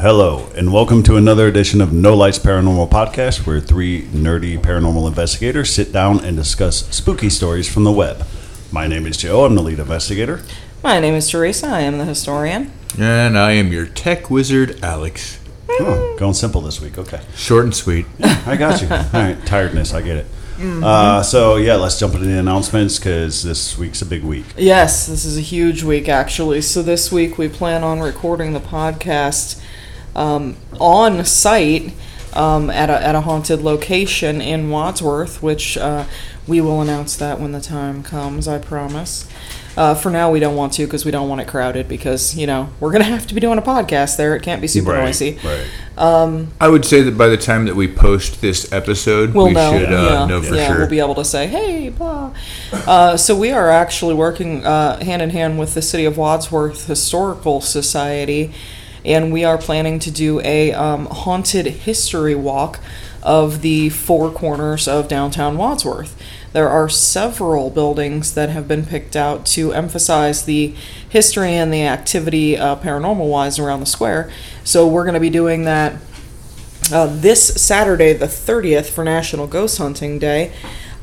Hello, and welcome to another edition of No Lights Paranormal Podcast, where three nerdy paranormal investigators sit down and discuss spooky stories from the web. My name is Joe, I'm the lead investigator. My name is Teresa. I am the historian. And I am your tech wizard, Alex. Oh, going simple this week, okay. Short and sweet. I got you. All right, tiredness, I get it. Uh, so, yeah, let's jump into the announcements because this week's a big week. Yes, this is a huge week actually. So this week we plan on recording the podcast um, on site um, at a at a haunted location in Wadsworth, which uh, we will announce that when the time comes. I promise. Uh, for now, we don't want to because we don't want it crowded because you know we're gonna have to be doing a podcast there. It can't be super right, noisy. Right. I would say that by the time that we post this episode, We'll we know. should uh, yeah, know for yeah, sure. we'll be able to say, "Hey, blah." Uh, so we are actually working uh, hand in hand with the City of Wadsworth Historical Society, and we are planning to do a um, haunted history walk of the four corners of downtown Wadsworth. There are several buildings that have been picked out to emphasize the history and the activity uh, paranormal wise around the square. So we're going to be doing that uh, this Saturday, the 30th, for National Ghost Hunting Day.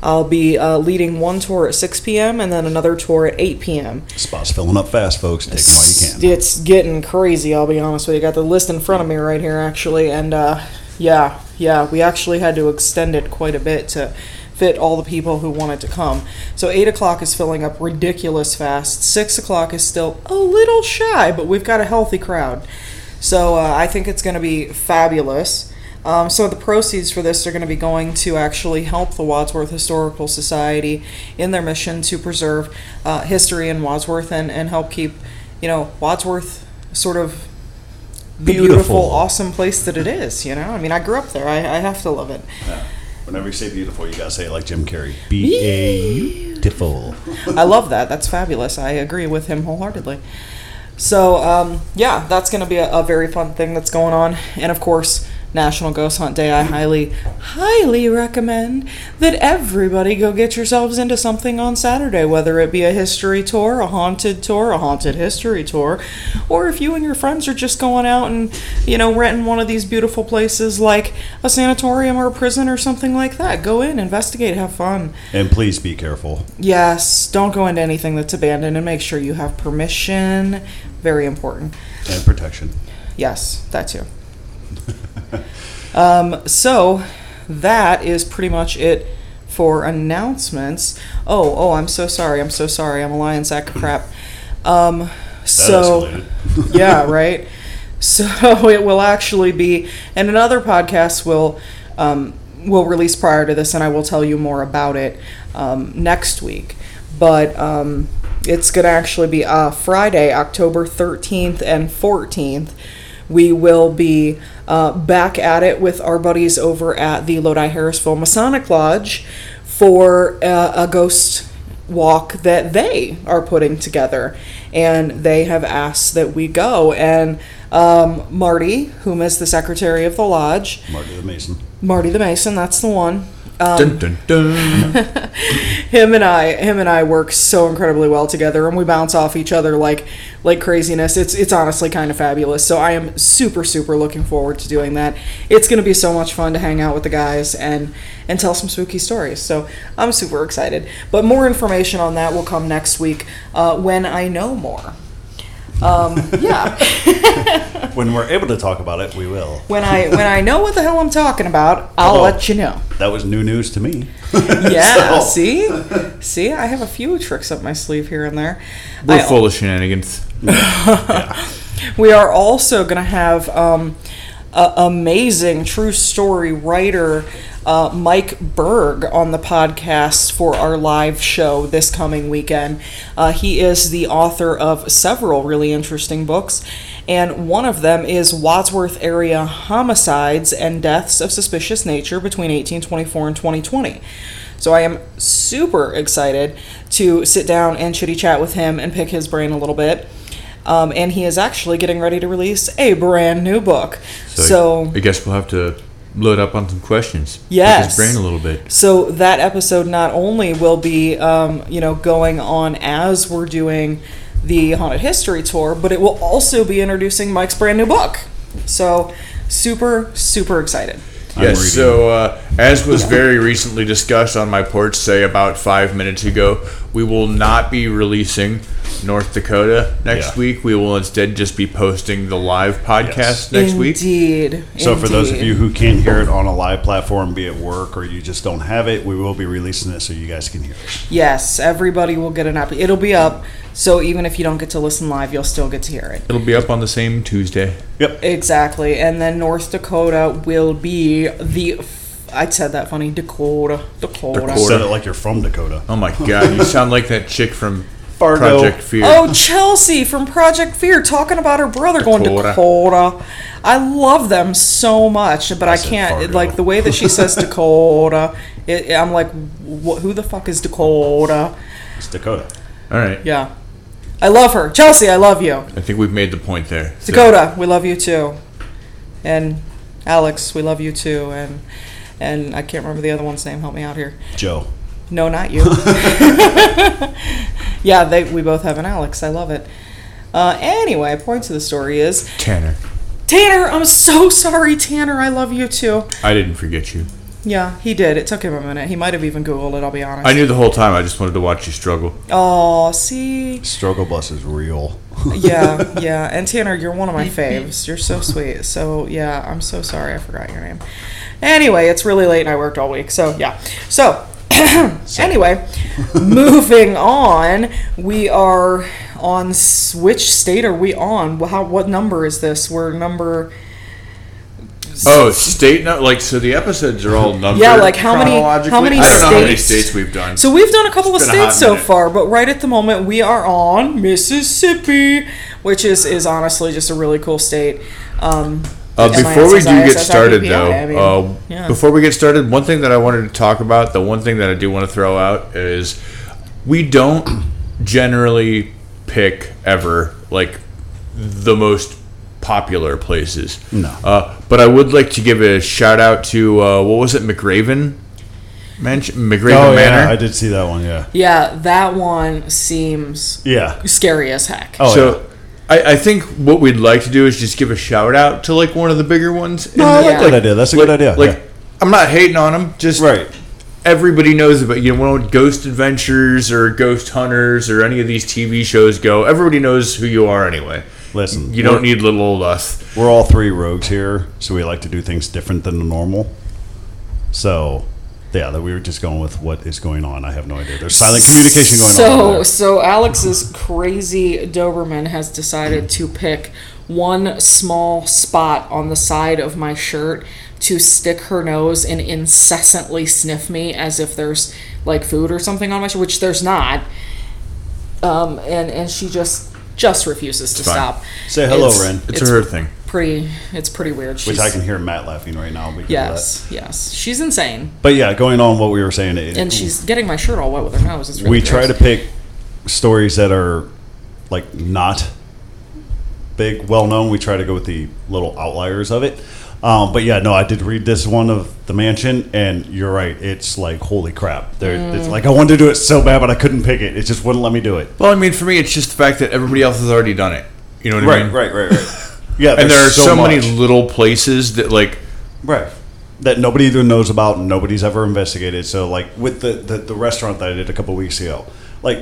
I'll be uh, leading one tour at 6 p.m. and then another tour at 8 p.m. Spot's filling up fast, folks. Take them while you can. It's getting crazy, I'll be honest with you. Got the list in front of me right here, actually. And uh, yeah, yeah, we actually had to extend it quite a bit to fit all the people who wanted to come. So 8 o'clock is filling up ridiculous fast. 6 o'clock is still a little shy, but we've got a healthy crowd. So uh, I think it's going to be fabulous. Um, so the proceeds for this are going to be going to actually help the Wadsworth Historical Society in their mission to preserve uh, history in Wadsworth and, and help keep, you know, Wadsworth sort of the beautiful. Beautiful. awesome place that it is. You know, I mean, I grew up there. I, I have to love it. Yeah. Whenever you say beautiful, you gotta say it like Jim Carrey. Beautiful. I love that. That's fabulous. I agree with him wholeheartedly. So, um, yeah, that's going to be a, a very fun thing that's going on. And of course, National Ghost Hunt Day. I highly, highly recommend that everybody go get yourselves into something on Saturday, whether it be a history tour, a haunted tour, a haunted history tour, or if you and your friends are just going out and, you know, renting one of these beautiful places like a sanatorium or a prison or something like that. Go in, investigate, have fun. And please be careful. Yes, don't go into anything that's abandoned and make sure you have permission. Very important. And protection. Yes, that too. um, so that is pretty much it for announcements. Oh, oh, I'm so sorry. I'm so sorry. I'm a lion sack of crap. Um, so yeah, right. So it will actually be, and another podcast will um, will release prior to this, and I will tell you more about it um, next week. But um, it's going to actually be uh, Friday, October thirteenth and fourteenth. We will be uh, back at it with our buddies over at the Lodi Harrisville Masonic Lodge for uh, a ghost walk that they are putting together. And they have asked that we go. And um, Marty, whom is the secretary of the lodge, Marty the Mason. Marty the Mason, that's the one. Um, dun, dun, dun. him and I, him and I work so incredibly well together, and we bounce off each other like, like craziness. It's it's honestly kind of fabulous. So I am super super looking forward to doing that. It's gonna be so much fun to hang out with the guys and and tell some spooky stories. So I'm super excited. But more information on that will come next week uh, when I know more. Um, yeah. When we're able to talk about it, we will. when I when I know what the hell I'm talking about, I'll Oh. let you know. That was new news to me. Yeah, So- see, see, I have a few tricks up my sleeve here and there. We're I- full of shenanigans. We are also going to have um, a amazing true story writer uh, Mike Berg on the podcast for our live show this coming weekend. Uh, he is the author of several really interesting books, and one of them is Wadsworth Area Homicides and Deaths of Suspicious Nature between 1824 and 2020. So I am super excited to sit down and chitty chat with him and pick his brain a little bit. Um, and he is actually getting ready to release a brand new book. So, I guess we'll have to load up on some questions. Pick Yes. his brain a little bit. so that episode not only will be, um, you know, going on as we're doing the haunted history tour, but it will also be introducing Mike's brand new book. So super, super excited. Yes. So, uh, as was very recently discussed on my porch, say about five minutes ago, we will not be releasing North Dakota next Yeah. week. We will instead just be posting the live podcast Yes. next week. Indeed. So for those of you who can't hear it on a live platform, be at work or you just don't have it, we will be releasing it so you guys can hear it. Yes, everybody will get an app. It'll be up, so even if you don't get to listen live, you'll still get to hear it. It'll be up on the same Tuesday. Yep. Exactly. And then North Dakota will be the. I said that funny. Dakota. Dakota. Dakota. Said it like you're from Dakota. Oh my god, you sound like that chick from Fargo. Project Fear. Oh, Chelsea from Project Fear talking about her brother going to Dakota. I love them so much, but I, said can't. Like the way that she says Dakota, it, I'm like, wh- who the fuck is Dakota? It's Dakota. All right. Yeah. I love her. Chelsea, I love you. I think we've made the point there. So- Dakota, we love you too. And Alex, we love you too. And and I can't remember the other one's name. Help me out here. Joe. No, not you. yeah, they we both have an Alex. I love it. Uh, anyway, point to the story is Tanner. Tanner. I'm so sorry, Tanner. I love you too. I didn't forget you. Yeah, he did. It took him a minute. He might have even Googled it. I'll be honest. I knew the whole time. I just wanted to watch you struggle. Oh, see. Struggle bus is real. yeah, yeah. And Tanner, you're one of my faves. You're so sweet. So yeah, I'm so sorry I forgot your name. Anyway, it's really late and I worked all week. So yeah. So anyway, moving on. We are on which state are we on? How what number is this? We're number Oh, state no, like so the episodes are all numbered. Yeah, like how many- how many I don't know how many states- states we've done. So we've done a couple It's of been a hot states so far, but right at the moment we are on Mississippi, which is is honestly just a really cool state. Um, Uh, before we do get started, though, I mean, uh, yeah. before we get started, one thing that I wanted to talk about, the one thing that I do want to throw out is we don't generally pick ever like the most popular places. No. Uh, but I would like to give a shout out to uh, what was it, McRaven? Mansion, McRaven Oh Manor. yeah, I did see that one. Yeah. yeah, that one seems Yeah. scary as heck. Oh so I, I think what we'd like to do is just give a shout out to like one of the bigger ones. No, I like Yeah. that idea. That's a good idea. Like yeah. I'm not hating on them, just Right. everybody knows about you know when Ghost Adventures or Ghost Hunters or any of these TV shows go. Everybody knows who you are anyway. Listen, You don't need little old us. We're all three rogues here, so we like to do things different than the normal. So, yeah, that we were just going with what is going on. I have no idea. There's silent communication going so, on. over there. So Alex's crazy Doberman has decided to pick one small spot on the side of my shirt to stick her nose and incessantly sniff me as if there's like food or something on my shirt, which there's not. Um, and and she just just refuses to stop. Say hello, It's- Ren. It's, a her thing. Pretty, it's pretty weird. Which I can hear Matt laughing right now. Because Yes, yes, she's insane, But yeah, going on what we were saying. It, and she's getting my shirt all wet with her nose. It's really we try to pick stories that are like not big, well known. We try to go with the little outliers of it. Um, but yeah, no, I did read this one of the mansion, and you're right. It's like holy crap. There, Mm. it's like I wanted to do it so bad, but I couldn't pick it. It just wouldn't let me do it. Well, I mean, for me, it's just the fact that everybody else has already done it. You know what I mean? Right, mean? right, right, right. Yeah, And there are there's so, many little places that like right that nobody either knows about and nobody's ever investigated. So like with the the, the restaurant that I did a couple weeks ago, like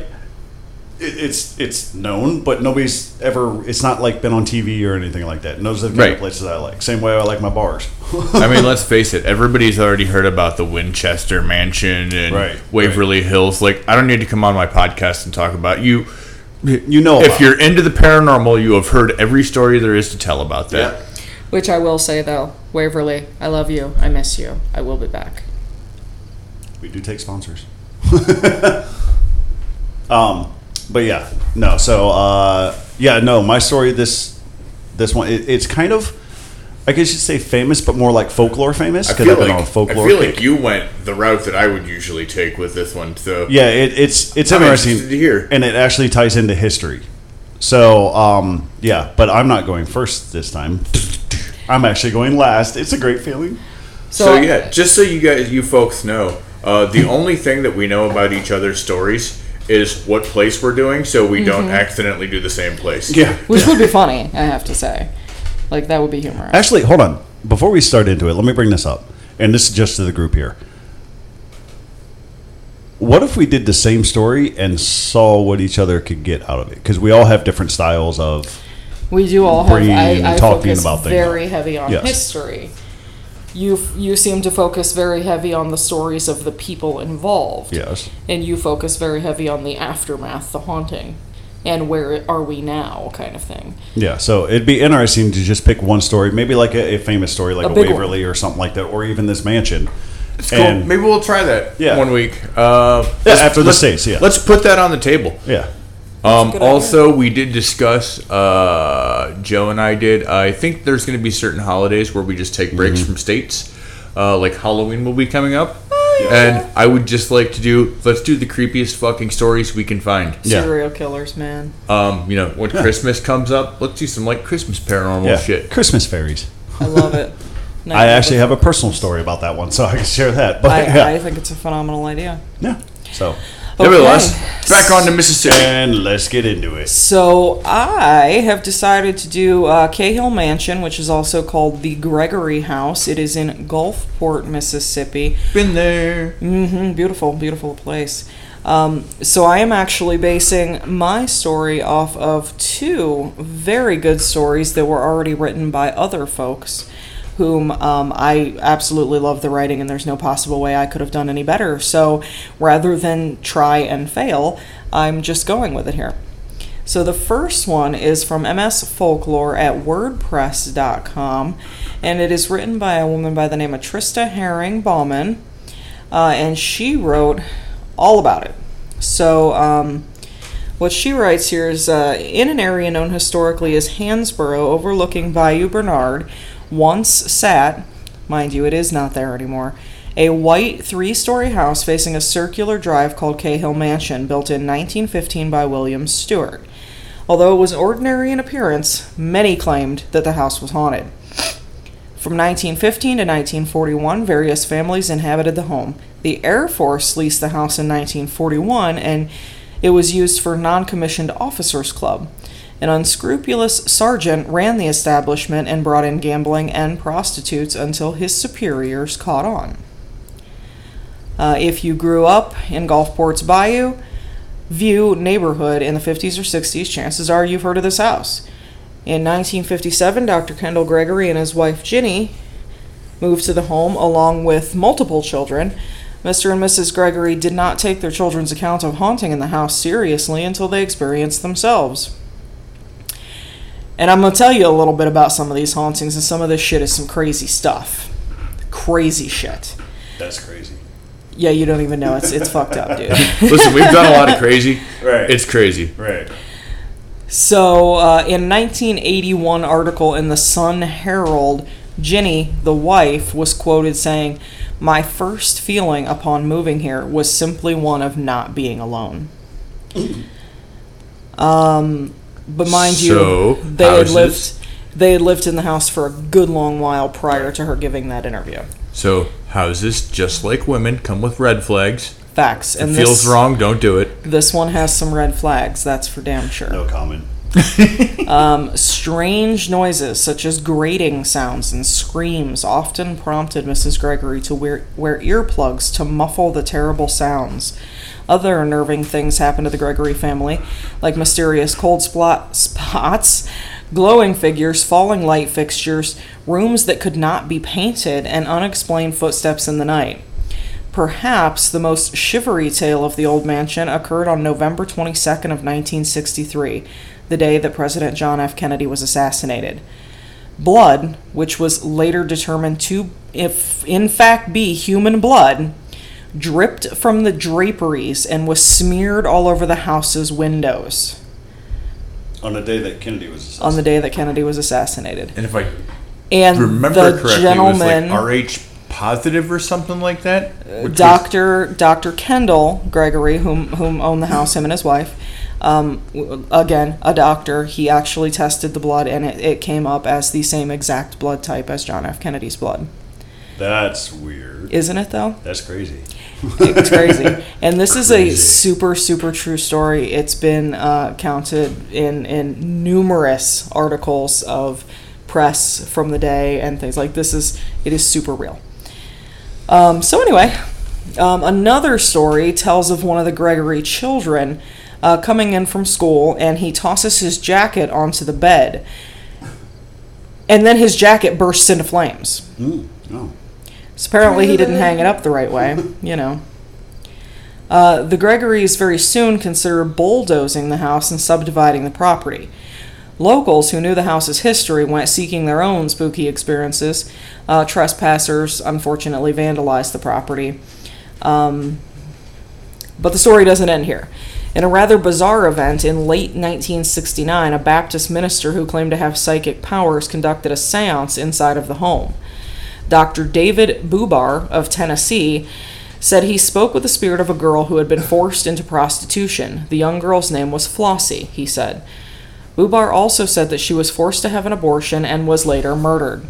it, it's it's known, but nobody's ever. It's not like been on TV or anything like that. And those are the kind Right. of places I like. Same way I like my bars. I mean, let's face it. Everybody's already heard about the Winchester Mansion and Right, Waverly Hills. Like, I don't need to come on my podcast and talk about you. You know, If about you're into the paranormal, you have heard every story there is to tell about that. yeah. Which I will say though, Waverly, I love you. I miss you. I will be back. We do take sponsors. um, but yeah, no. So uh, yeah, no. My story. This this one. It, it's kind of. I guess you'd say famous, but more like folklore famous. I 'cause feel, I've been like, on folklore I feel like you went the route that I would usually take with this one. So Yeah, it, it's it's I'm interesting to hear. and it actually ties into history. So um, yeah, but I'm not going first this time. I'm actually going last. It's a great feeling. So, yeah, just so you guys, you folks know, uh, the only thing that we know about each other's stories is what place we're doing, so we don't accidentally do the same place. Yeah, Which would be funny, I have to say. Like that would be humorous. Actually, hold on. Before we start into it, let me bring this up. And this is just to the group here. What if we did the same story and saw what each other could get out of it? Because we all have different styles of. We do all have. I, I talking focus about things. very heavy on Yes. history. You you seem to focus very heavy on the stories of the people involved. Yes. And you focus very heavy on the aftermath, the haunting, and where are we now, kind of thing. Yeah, so it'd be interesting to just pick one story, maybe like a, a famous story, like A a, big one. Waverly or something like that, or even this mansion. It's cool. And- Maybe we'll try that Yeah. one week. Uh, Yeah, let's- after the States, yeah. Let's put that on the table. Yeah. Um, good idea. also, we did discuss. Uh, Joe and I did. I think there's going to be certain holidays where we just take breaks Mm-hmm. from states. Uh, like Halloween will be coming up, and I would just like to do. Let's do the creepiest fucking stories we can find. Yeah. Serial killers, man. Um, you know, when Christmas comes up, let's do some like Christmas paranormal Yeah. shit. Christmas fairies. I love it. I actually have a personal story about that one, so I can share that. But I, yeah. I think it's a phenomenal idea. yeah. So, Nevertheless, back on to Mississippi. and let's get into it. So I have decided to do uh, Cahill Mansion, which is also called the Gregory House. It is in Gulfport, Mississippi. Been there. Mm-hmm. beautiful, beautiful place. Um, so I am actually basing my story off of two very good stories that were already written by other folks, whom um, I absolutely love the writing, and there's no possible way I could have done any better. So rather than try and fail, I'm just going with it here. So the first one is from MS Folklore at WordPress.com, and it is written by a woman by the name of Trista Herring Bauman, uh, and she wrote all about it. So um, what she writes here is uh, in an area known historically as Handsboro, overlooking Bayou Bernard, once sat, mind you, it is not there anymore. A white three story house facing a circular drive called Cahill Mansion, built in 1915 by William Stewart. Although it was ordinary in appearance, many claimed that the house was haunted. From 1915 to 1941, various families inhabited the home. The Air Force leased the house in 1941, and it was used for non commissioned officers' club. An unscrupulous sergeant ran the establishment and brought in gambling and prostitutes until his superiors caught on. Uh, if you grew up in Gulfport's Bayou View neighborhood in the 50s or 60s, chances are you've heard of this house. In 1957, Dr. Kendall Gregory and his wife Ginny moved to the home along with multiple children. Mr. and Mrs. Gregory did not take their children's account of haunting in the house seriously until they experienced themselves. And I'm going to tell you a little bit about some of these hauntings, and some of this shit is some crazy stuff. Crazy shit. That's crazy. Yeah, you don't even know. It's, it's fucked up, dude. Listen, we've done a lot of crazy. Right. It's crazy. Right. So, uh, in 1981 article in the Sun Herald, Jenny, the wife, was quoted saying, "My first feeling upon moving here was simply one of not being alone." um, but mind So, you, they had houses? lived they had lived in the house for a good long while prior to her giving that interview. So houses, just like women, come with red flags. Facts, If and it feels this, wrong, don't do it. This one has some red flags. That's for damn sure. No comment. Um, strange noises, such as grating sounds and screams, often prompted Mrs. Gregory to wear, wear earplugs to muffle the terrible sounds. Other unnerving things happened to the Gregory family, like mysterious cold spot, spots, glowing figures, falling light fixtures, rooms that could not be painted, and unexplained footsteps in the night. Perhaps the most shivery tale of the old mansion occurred on November 22nd of 1963, the day that President John F. Kennedy was assassinated. Blood, which was later determined to if in fact be human blood, dripped from the draperies and was smeared all over the house's windows On the day that Kennedy was on the day that Kennedy was assassinated. And if I And remember the correctly, gentleman it was like RH positive or something like that. Which was- Doctor Doctor Kendall Gregory, whom whom owned the house, him and his wife. Um, again, a doctor. He actually tested the blood, and it, it came up as the same exact blood type as John F. Kennedy's blood. That's weird. Isn't it though? That's crazy. It's crazy. And this is a super super true story. It's been uh, counted in in numerous articles of press from the day and things like this is it is super real. Um, so anyway, um, another story tells of one of the Gregory children uh, coming in from school, and he tosses his jacket onto the bed, and then his jacket bursts into flames. Mm. Oh. So apparently he didn't hang it up the right way, you know. Uh, the Gregorys very soon considered bulldozing the house and subdividing the property. Locals who knew the house's history went seeking their own spooky experiences. Uh, trespassers unfortunately vandalized the property. Um, but the story doesn't end here. In a rather bizarre event in late 1969, a Baptist minister who claimed to have psychic powers conducted a seance inside of the home. Dr. David Bubar of Tennessee said he spoke with the spirit of a girl who had been forced into prostitution. The young girl's name was Flossie, he said. Bubar also said that she was forced to have an abortion and was later murdered.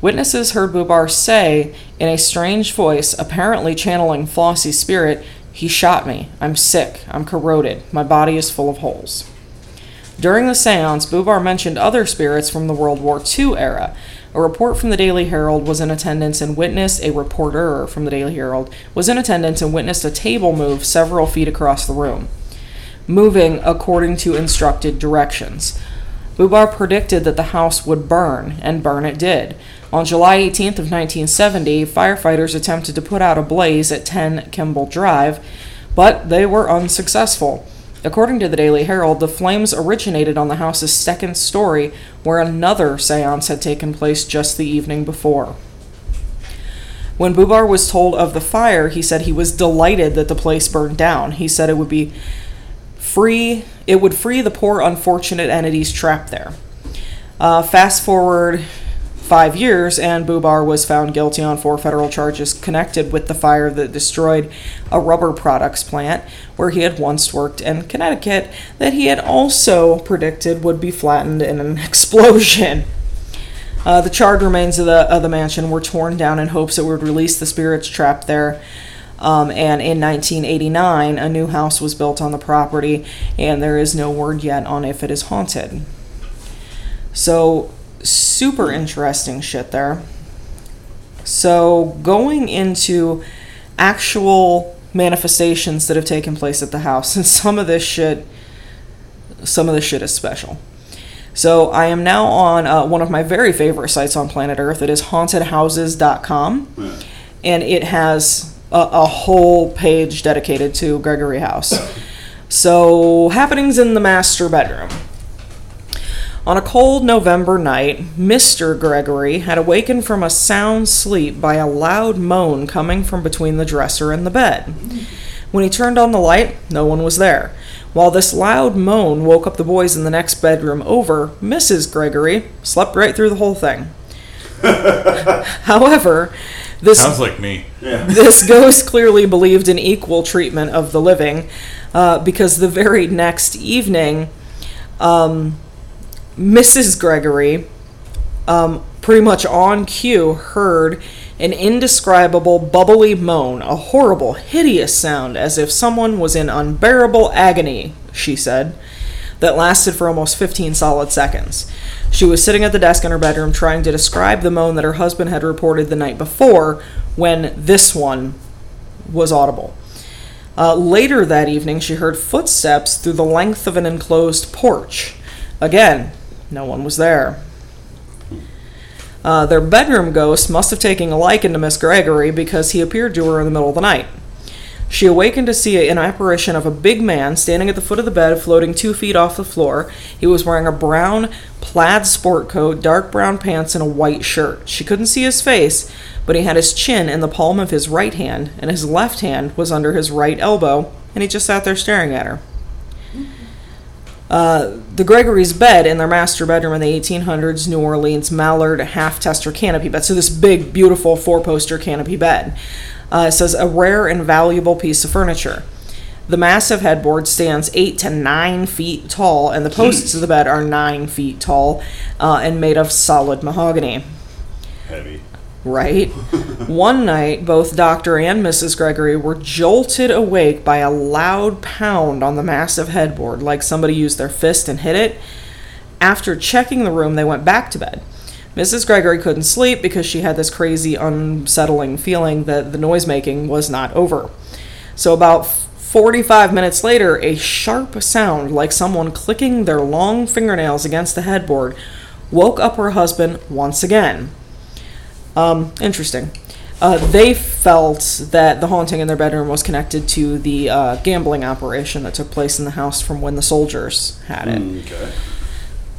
Witnesses heard Bubar say, in a strange voice, apparently channeling Flossie's spirit, He shot me. I'm sick. I'm corroded. My body is full of holes. During the seance, Bubar mentioned other spirits from the World War II era. A report from the Daily Herald was in attendance and witnessed a reporter from the Daily Herald was in attendance and witnessed a table move several feet across the room, moving according to instructed directions. Bubar predicted that the house would burn, and burn it did. On July 18th of 1970, firefighters attempted to put out a blaze at 10 Kimball Drive, but they were unsuccessful. According to the Daily Herald, the flames originated on the house's second story, where another seance had taken place just the evening before. When Bubar was told of the fire, he said he was delighted that the place burned down. He said it would be free, it would free the poor unfortunate entities trapped there. Uh, fast forward five years, and Bubar was found guilty on four federal charges connected with the fire that destroyed a rubber products plant where he had once worked in Connecticut that he had also predicted would be flattened in an explosion. Uh, the charred remains of the, of the mansion were torn down in hopes it would release the spirits trapped there. Um, and in 1989, a new house was built on the property, and there is no word yet on if it is haunted. So, super interesting shit there. So, going into actual manifestations that have taken place at the house, and some of this shit, some of this shit is special. So, I am now on uh, one of my very favorite sites on planet Earth. It is hauntedhouses.com, and it has a, a whole page dedicated to Gregory House. So, happenings in the master bedroom. On a cold November night, Mr. Gregory had awakened from a sound sleep by a loud moan coming from between the dresser and the bed. When he turned on the light, no one was there. While this loud moan woke up the boys in the next bedroom over, Mrs. Gregory slept right through the whole thing. However, this Sounds like me. this ghost clearly believed in equal treatment of the living uh, because the very next evening, um, Mrs. Gregory, um, pretty much on cue, heard an indescribable bubbly moan, a horrible, hideous sound as if someone was in unbearable agony, she said, that lasted for almost 15 solid seconds. She was sitting at the desk in her bedroom trying to describe the moan that her husband had reported the night before when this one was audible. Uh, later that evening, she heard footsteps through the length of an enclosed porch. Again, no one was there. Uh, their bedroom ghost must have taken a liking to Miss Gregory because he appeared to her in the middle of the night. She awakened to see an apparition of a big man standing at the foot of the bed, floating two feet off the floor. He was wearing a brown plaid sport coat, dark brown pants, and a white shirt. She couldn't see his face, but he had his chin in the palm of his right hand, and his left hand was under his right elbow, and he just sat there staring at her. Uh, the Gregory's bed in their master bedroom in the 1800s New Orleans Mallard half tester canopy bed. So, this big, beautiful four poster canopy bed. Uh, it says a rare and valuable piece of furniture. The massive headboard stands eight to nine feet tall, and the posts of the bed are nine feet tall uh, and made of solid mahogany. Heavy. Right? One night, both Dr. and Mrs. Gregory were jolted awake by a loud pound on the massive headboard, like somebody used their fist and hit it. After checking the room, they went back to bed. Mrs. Gregory couldn't sleep because she had this crazy, unsettling feeling that the noise making was not over. So, about 45 minutes later, a sharp sound like someone clicking their long fingernails against the headboard woke up her husband once again. Um, interesting. Uh, they felt that the haunting in their bedroom was connected to the uh, gambling operation that took place in the house from when the soldiers had it. Okay.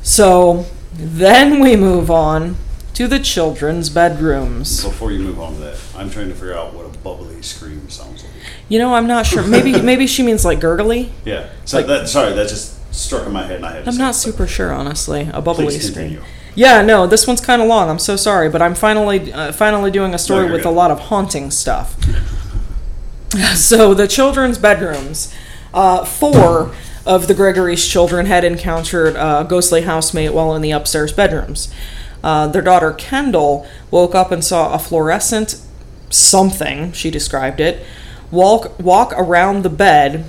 So then we move on to the children's bedrooms. Before you move on to that, I'm trying to figure out what a bubbly scream sounds like. You know, I'm not sure. Maybe maybe she means like gurgly. Yeah. So Like- that sorry, that just struck in my head and I had to I'm not super sure, honestly. A bubbly Please scream. continue. Yeah, no, this one's kind of long. I'm so sorry, but I'm finally uh, finally doing a story you're with good. a lot of haunting stuff. so the children's bedrooms, uh, four of the Gregory's children had encountered a ghostly housemate while in the upstairs bedrooms. Uh, their daughter Kendall woke up and saw a fluorescent something. She described it walk walk around the bed,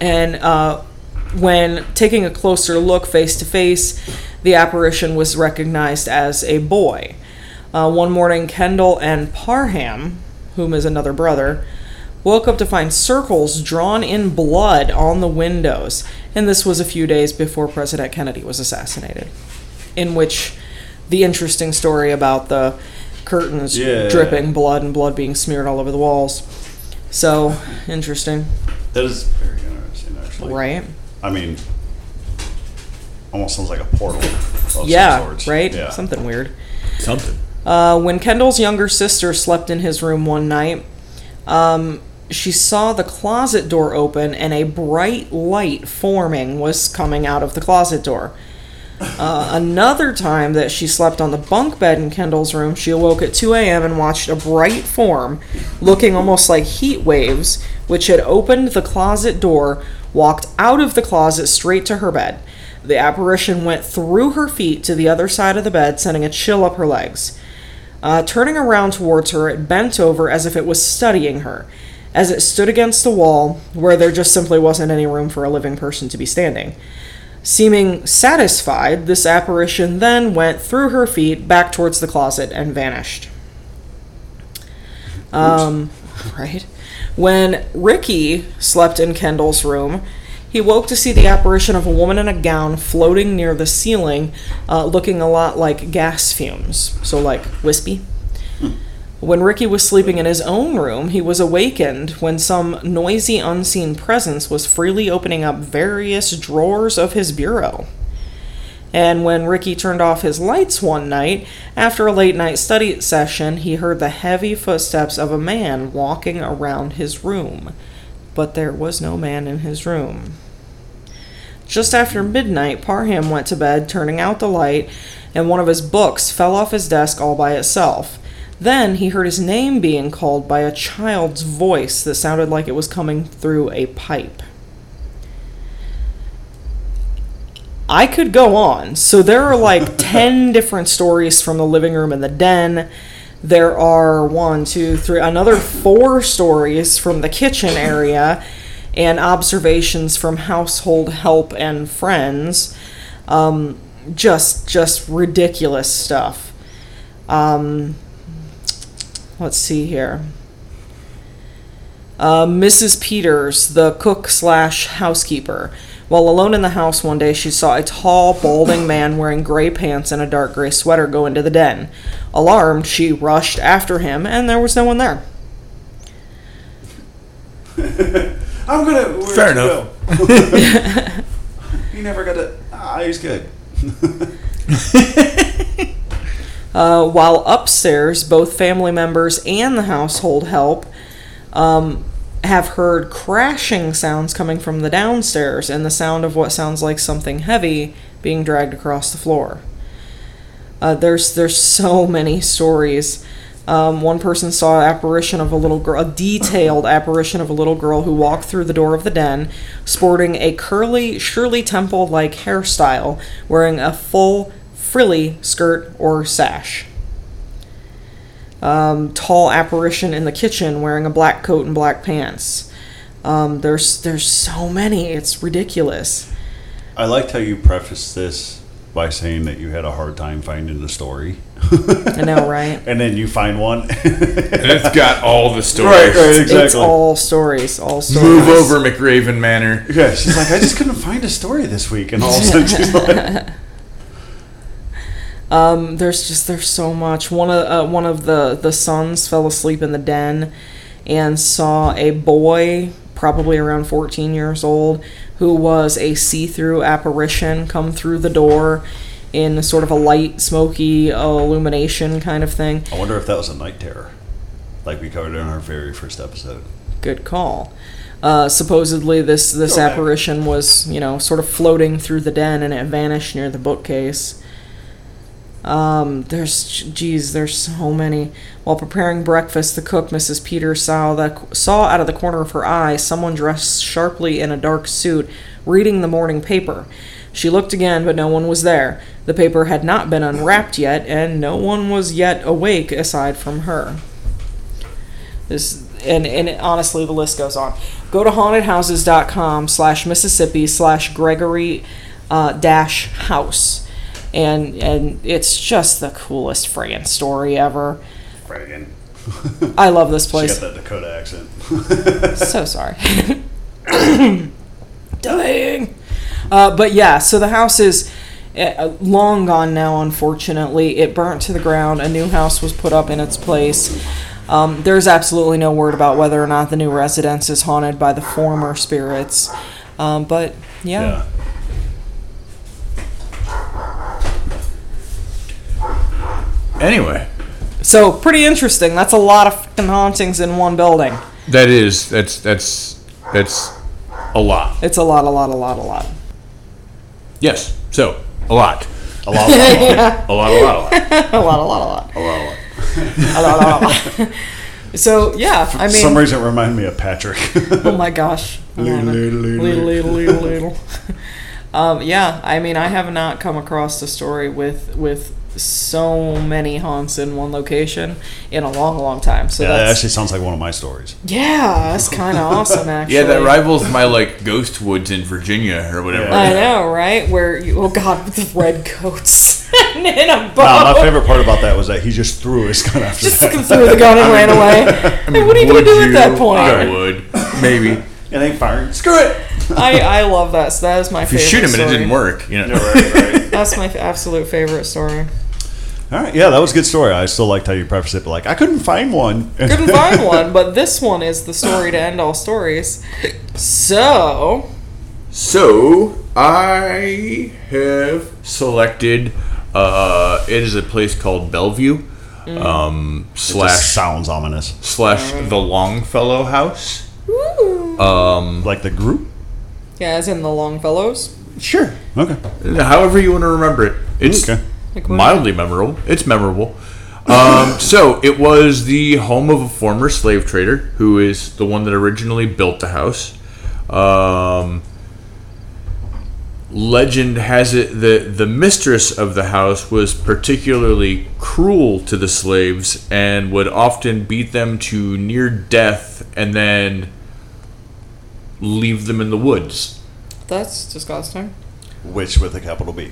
and uh, when taking a closer look face to face, the apparition was recognized as a boy. Uh, one morning, Kendall and Parham, whom is another brother, woke up to find circles drawn in blood on the windows, and this was a few days before President Kennedy was assassinated. In which the interesting story about the curtains Yeah. dripping blood and blood being smeared all over the walls. So, interesting, That is very interesting actually. right? I mean almost sounds like a portal of some yeah, sorts. right? Yeah. Something weird. Something. Uh, when Kendall's younger sister slept in his room one night, um, she saw the closet door open and a bright light forming was coming out of the closet door. Uh, another time that she slept on the bunk bed in Kendall's room, she awoke at 2 a.m. and watched a bright form, looking almost like heat waves, which had opened the closet door, walked out of the closet straight to her bed. The apparition went through her feet to the other side of the bed, sending a chill up her legs. Uh, turning around towards her, it bent over as if it was studying her. As it stood against the wall, where there just simply wasn't any room for a living person to be standing. Seeming satisfied, this apparition then went through her feet back towards the closet and vanished. Um, right. When Ricky slept in Kendall's room, he woke to see the apparition of a woman in a gown floating near the ceiling, uh, looking a lot like gas fumes. So, like wispy. When Ricky was sleeping in his own room, he was awakened when some noisy, unseen presence was freely opening up various drawers of his bureau. And when Ricky turned off his lights one night, after a late night study session, he heard the heavy footsteps of a man walking around his room. But there was no man in his room. Just after midnight, Parham went to bed, turning out the light, and one of his books fell off his desk all by itself. Then he heard his name being called by a child's voice that sounded like it was coming through a pipe. I could go on. So there are like 10 different stories from the living room and the den. There are one, two, three, another four stories from the kitchen area and observations from household help and friends. Um, just, just ridiculous stuff. Um, let's see here. Uh, Mrs. Peters, the cook slash housekeeper. While alone in the house one day, she saw a tall, balding man wearing gray pants and a dark gray sweater go into the den. Alarmed, she rushed after him, and there was no one there. I'm gonna Fair enough. go? he never got to ah, he's good. Uh, while upstairs, both family members and the household help um, have heard crashing sounds coming from the downstairs and the sound of what sounds like something heavy being dragged across the floor. Uh, there's there's so many stories. Um, one person saw an apparition of a little girl, a detailed apparition of a little girl who walked through the door of the den, sporting a curly Shirley Temple-like hairstyle, wearing a full frilly skirt or sash. Um, tall apparition in the kitchen wearing a black coat and black pants. Um, there's there's so many. It's ridiculous. I liked how you prefaced this by saying that you had a hard time finding the story. I know, right? and then you find one. And it's got all the stories. right, right, It's exactly. all stories, all stories. Move over, McRaven Manor. yeah, she's like, I just couldn't find a story this week, and all of a sudden she's like, Um, there's just there's so much. One of uh, one of the the sons fell asleep in the den and saw a boy, probably around 14 years old, who was a see-through apparition come through the door in sort of a light, smoky illumination kind of thing. I wonder if that was a night terror, like we covered in our very first episode. Good call. Uh, supposedly, this this apparition was, you know, sort of floating through the den, and it vanished near the bookcase. Um, there's, geez, there's so many. While preparing breakfast, the cook, Mrs. Peters, saw that saw out of the corner of her eye someone dressed sharply in a dark suit, reading the morning paper. She looked again, but no one was there. The paper had not been unwrapped yet, and no one was yet awake aside from her. This and and honestly, the list goes on. Go to hauntedhouses.com slash Mississippi slash Gregory uh, dash house, and and it's just the coolest friggin' story ever. Friggin'. I love this She place. got that Dakota accent. So sorry. Dying. Uh, but yeah, so the house is uh, long gone now, unfortunately. It burnt to the ground. A new house was put up in its place. Um, there's absolutely no word about whether or not the new residence is haunted by the former spirits. Um, but yeah. yeah. Anyway, So pretty interesting. That's a lot of fucking hauntings in one building. that is that's that's that's a lot. It's a lot, a lot, a lot, a lot. Yes. So a lot. A lot, a lot, a lot. A lot. A lot. A lot. A lot, a lot, a lot. A lot, a lot. So yeah, I For mean, some reason, it reminded me of Patrick. Oh my gosh. I love it. Little, little, Little, little, little, little. um, yeah, I mean, I have not come across a story with with so many haunts in one location in a long, long time. So yeah, that actually sounds like one of my stories. yeah, that's kind of awesome. Actually, Yeah, that rivals my like ghost woods in Virginia or whatever. I know, right? Where you, oh god, with the red coats and in a boat. Nah, my favorite part about that was that he just threw his gun after Just that. fucking threw the gun and ran away. I Hey, what are you gonna would do at that point? I would. Maybe. It ain't firing. Screw it. I, I love that. So that is my If you favorite. shoot him and story. it didn't work, you know. right, right. That's my f- absolute favorite story. All right, yeah, that was a good story. I still liked how you prefaced it, but like I couldn't find one. couldn't find one, but this one is the story to end all stories. So, So I have selected. Uh, it is a place called Bellevue, um, Just slash sounds ominous, slash the Longfellow House. like the group. Yeah, as in the Longfellows. Sure. Okay. However you want to remember it. It's Okay. Mildly memorable. It's memorable. Um, so it was the home of a former slave trader who is the one that originally built the house. Um, legend has it that the mistress of the house was particularly cruel to the slaves and would often beat them to near death and then leave them in the woods. That's disgusting. Which with a capital B.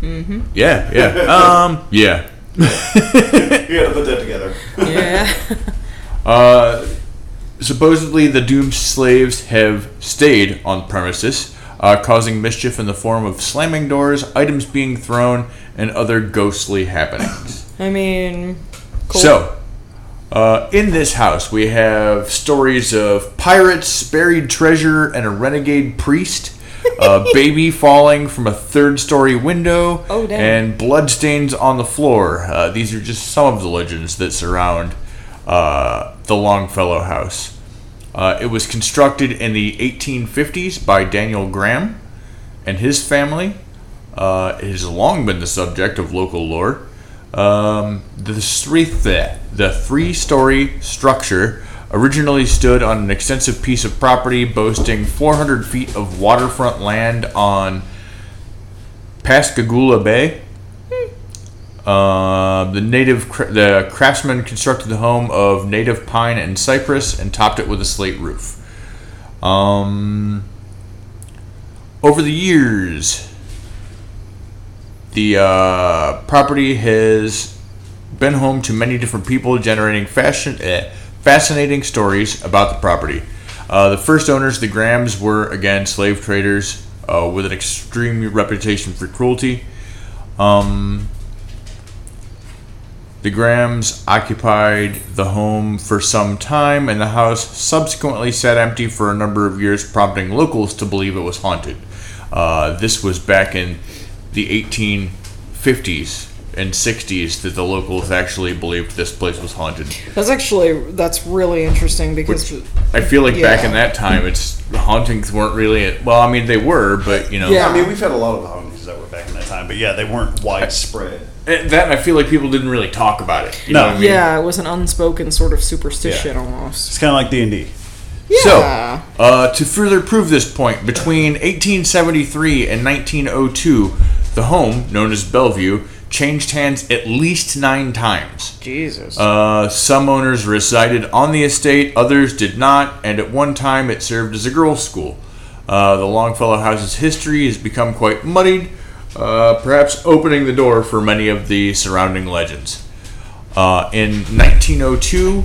Mhm. Yeah, yeah. Um, yeah. You gotta put that together. Yeah. Uh, supposedly, the doomed slaves have stayed on premises, uh, causing mischief in the form of slamming doors, items being thrown, and other ghostly happenings. I mean, cool. So, uh, in this house, we have stories of pirates, buried treasure, and a renegade priest. A baby falling from a third story window, Oh, and bloodstains on the floor. Uh, these are just some of the legends that surround uh, the Longfellow House. Uh, it was constructed in the 1850s by Daniel Graham and his family. Uh, it has long been the subject of local lore. Um, the three the, the three story structure originally stood on an extensive piece of property boasting 400 feet of waterfront land on Pascagoula Bay. Uh, the native cra- the craftsman constructed the home of native pine and cypress and topped it with a slate roof. Um, over the years, the uh, property has been home to many different people, generating fashion, eh, fascinating stories about the property. Uh, the first owners, the Grahams, were again slave traders uh, with an extreme reputation for cruelty. Um, the Grahams occupied the home for some time, and the house subsequently sat empty for a number of years, prompting locals to believe it was haunted. Uh, this was back in the 1850s and 60s that the locals actually believed this place was haunted. That's actually that's really interesting because I feel like back in that time, it's hauntings weren't really. Well, I mean they were, but you know, Yeah. I mean, we've had a lot of the hauntings that were back in that time, but yeah, they weren't widespread. And that I feel like people didn't really talk about it. You No. know what I mean? yeah, it was an unspoken sort of superstition Yeah. almost. It's kind of like D and D. So, Yeah. uh, to further prove this point, between 1873 and 1902, the home, known as Bellevue, changed hands at least nine times. Jesus. Uh, some owners resided on the estate, others did not, and at one time it served as a girls' school. Uh, the Longfellow House's history has become quite muddied, uh, perhaps opening the door for many of the surrounding legends. Uh, in 1902,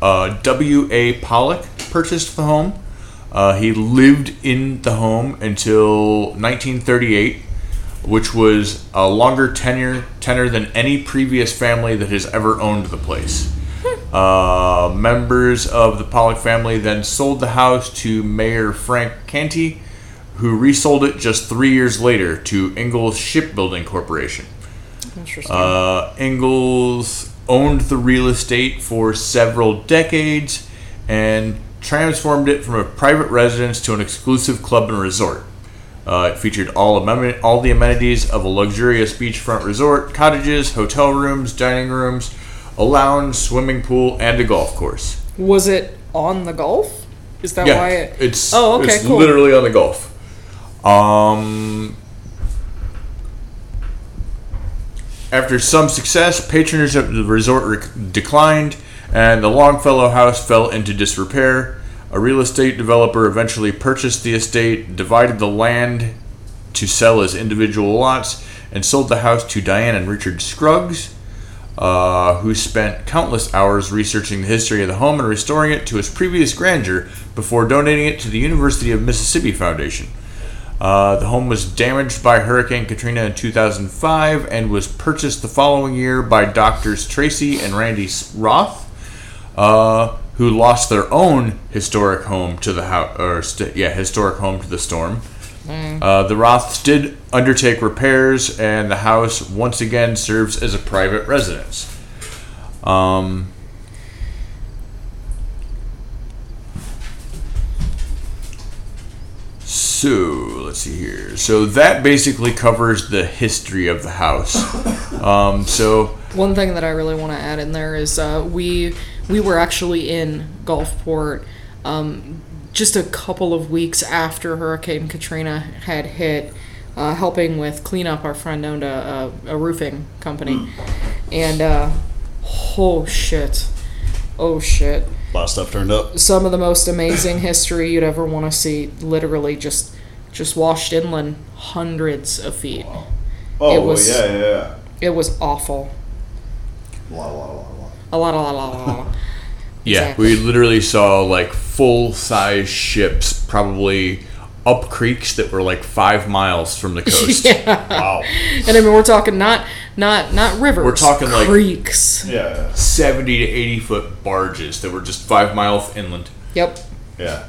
uh, W.A. Pollock purchased the home. Uh, he lived in the home until 1938, which was a longer tenure tenure than any previous family that has ever owned the place. Uh, members of the Pollock family then sold the house to Mayor Frank Canty, who resold it just three years later to Ingalls Shipbuilding Corporation. Interesting. Uh, Ingalls owned the real estate for several decades and transformed it from a private residence to an exclusive club and resort. Uh, it featured all, amen- all the amenities of a luxurious beachfront resort, cottages, hotel rooms, dining rooms, a lounge, swimming pool, and a golf course. was it on the golf? Is that Yeah, why it? it's Oh, okay, it's cool. literally on the golf. Um, after some success, patronage of the resort rec- declined, and the Longfellow House fell into disrepair. A real estate developer eventually purchased the estate, divided the land to sell as individual lots, and sold the house to Diane and Richard Scruggs, uh, who spent countless hours researching the history of the home and restoring it to its previous grandeur before donating it to the University of Mississippi Foundation. Uh, the home was damaged by Hurricane Katrina in 2005 and was purchased the following year by doctors Tracy and Randy Roth, uh, who lost their own historic home to the house, or st- yeah, historic home to the storm. Uh, the Roths did undertake repairs, and the house once again serves as a private residence. Um, so let's see here. So that basically covers the history of the house. Um, so One thing that I really want to add in there is uh, we we were actually in Gulfport um, just a couple of weeks after Hurricane Katrina had hit, uh, helping with cleanup. Our friend owned a, a, a roofing company, and uh, oh shit, oh shit. A lot of stuff turned up. Some of the most amazing history you'd ever want to see. Literally just just washed inland Oh, hundreds of feet. yeah, was- yeah, yeah. It was awful. A lot, a lot, a lot, a lot. A lot, a lot, a lot, a lot. Yeah, Exactly. we literally saw like full size ships, probably up creeks that were like five miles from the coast. yeah. Wow. And I mean, we're talking not not not rivers. We're talking, like- creeks. Yeah, Seventy to eighty foot barges that were just five miles inland. Yep. yeah.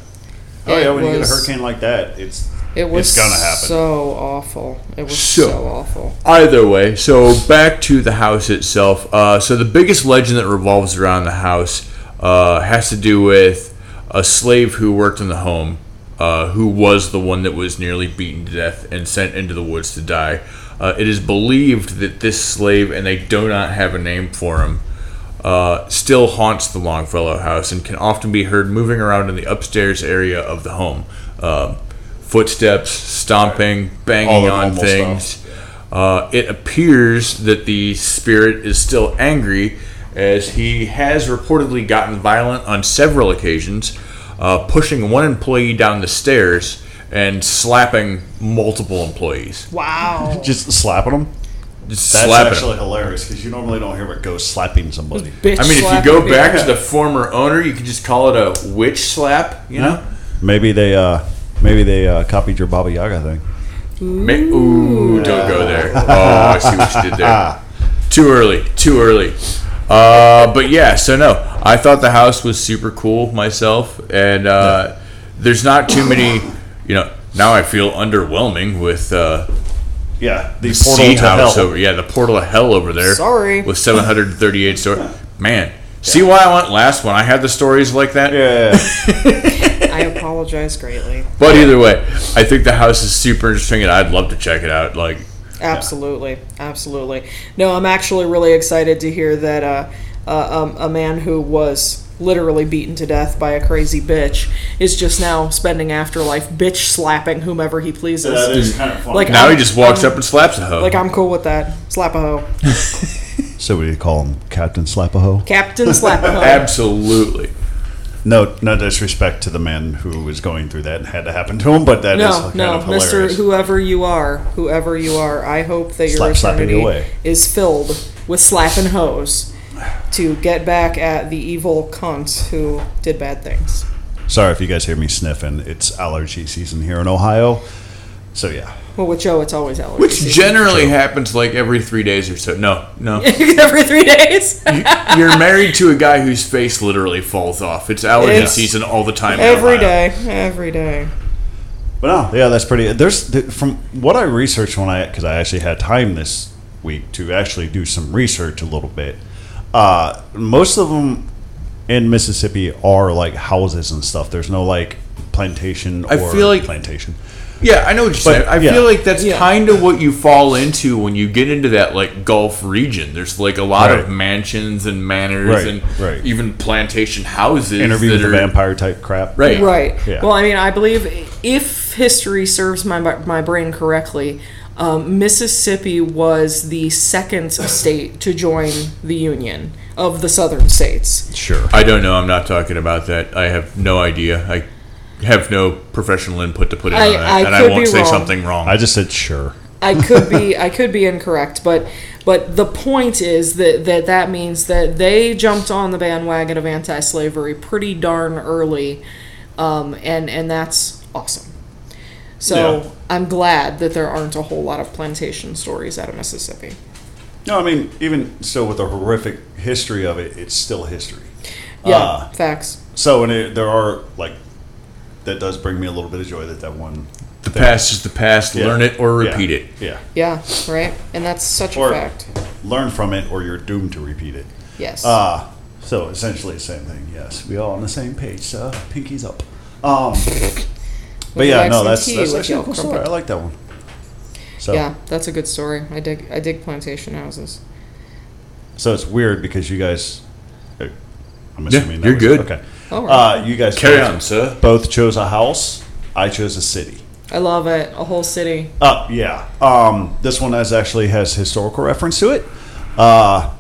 Oh It yeah, when you get a hurricane like that, it's It was it's gonna happen. so awful. It was So- so, awful. Either way, so back to the house itself. Uh, so the biggest legend that revolves around the house uh, has to do with a slave who worked in the home, uh, who was the one that was nearly beaten to death and sent into the woods to die. Uh, it is believed that this slave, and they do not have a name for him, uh, still haunts the Longfellow house and can often be heard moving around in the upstairs area of the home. Um footsteps, stomping, All banging on things. Uh, it appears that the spirit is still angry, as he has reportedly gotten violent on several occasions, uh, pushing one employee down the stairs and slapping multiple employees. Wow. just slapping them. just That's slapping actually him. hilarious because you normally don't hear a ghost slapping somebody. Bitch I mean, if you go people. back to the former owner, you could just call it a witch slap. You know, Maybe they uh maybe they uh, copied your Baba Yaga thing. Ma- ooh, don't go there. Oh, I see what you did there. Too early. Too early. Uh, but yeah, so no, I thought the house was super cool myself, and uh, there's not too many. You know, now I feel underwhelming with uh, Yeah, the sea portal to house hell. over. Yeah, the portal of hell over there. Sorry. with 738 stories. Man, see why I went last when I had the stories like that. Yeah, I apologize greatly. But either way, I think the house is super interesting, and I'd love to check it out. Like, Absolutely, absolutely. No, I'm actually really excited to hear that uh, uh, um, a man who was literally beaten to death by a crazy bitch is just now spending afterlife bitch slapping whomever he pleases. that is kind of fun. Like, now I'm- he just walks I'm- up and slaps a hoe. Like I'm cool with that. Slap a hoe, so we call him Captain Slapaho. Captain Slap a hoe. Absolutely. No, no disrespect to the man who was going through that and had to happen to him, but that is No, kind no, of Mister, hilarious. whoever you are, whoever you are, I hope that your Slap, slapping eternity away. is filled with slapping hoes to get back at the evil cunt who did bad things. Sorry if you guys hear me sniffing. It's allergy season here in Ohio. So yeah, Well, with Joe, it's always allergy Which season. generally happens like every three days or so. No, no. every three days. You're married to a guy whose face literally falls off. It's allergy It's season all the time. in every Ohio. day, every day. but no, yeah, that's pretty. There's from what I researched when I because I actually had time this week to actually do some research a little bit. Uh, most of them in Mississippi are like houses and stuff. There's no like plantation I or feel like- plantation. Yeah, I know what you're saying. I yeah. feel like that's Yeah. kind of what you fall into when you get into that like Gulf region. There's like a lot of mansions and manors Right, and right. even plantation houses. Interview that with the are- vampire type crap. Right. Right. Yeah. Well, I mean, I believe if history serves my my brain correctly, um, Mississippi was the second state to join the Union of the southern states. Sure. I don't know. I'm not talking about that. I have no idea. I have no professional input to put in I- on that, I and I won't say wrong. something wrong. I just said sure. I could be I could be incorrect, but but the point is that that that means that they jumped on the bandwagon of anti-slavery pretty darn early, um, and and that's awesome. So Yeah. I'm glad that there aren't a whole lot of plantation stories out of Mississippi. No, I mean even still with the horrific history of it, it's still history. Yeah, Uh, facts. so and it, there are like that does bring me a little bit of joy that that one the past is the past. Yeah. Learn it or Yeah. repeat it. Yeah. Yeah, right. And that's such Or- a fact. Learn from it or you're doomed to repeat it. Yes. Uh so essentially the same thing. Yes, we all on the same page. So pinkies up. Um, but yeah, no, that's tea that's with actually a your cool story. crumpet? I like that one. So yeah, that's a good story. I dig I dig plantation houses. so it's weird because you guys. uh, I'm Yeah, assuming that you're was- good. Okay. All right. Uh, you guys Carry both, on, sir. both chose a house. I chose a city. I love it. A whole city. Uh, yeah. Um, this one has actually has historical reference to it. Uh,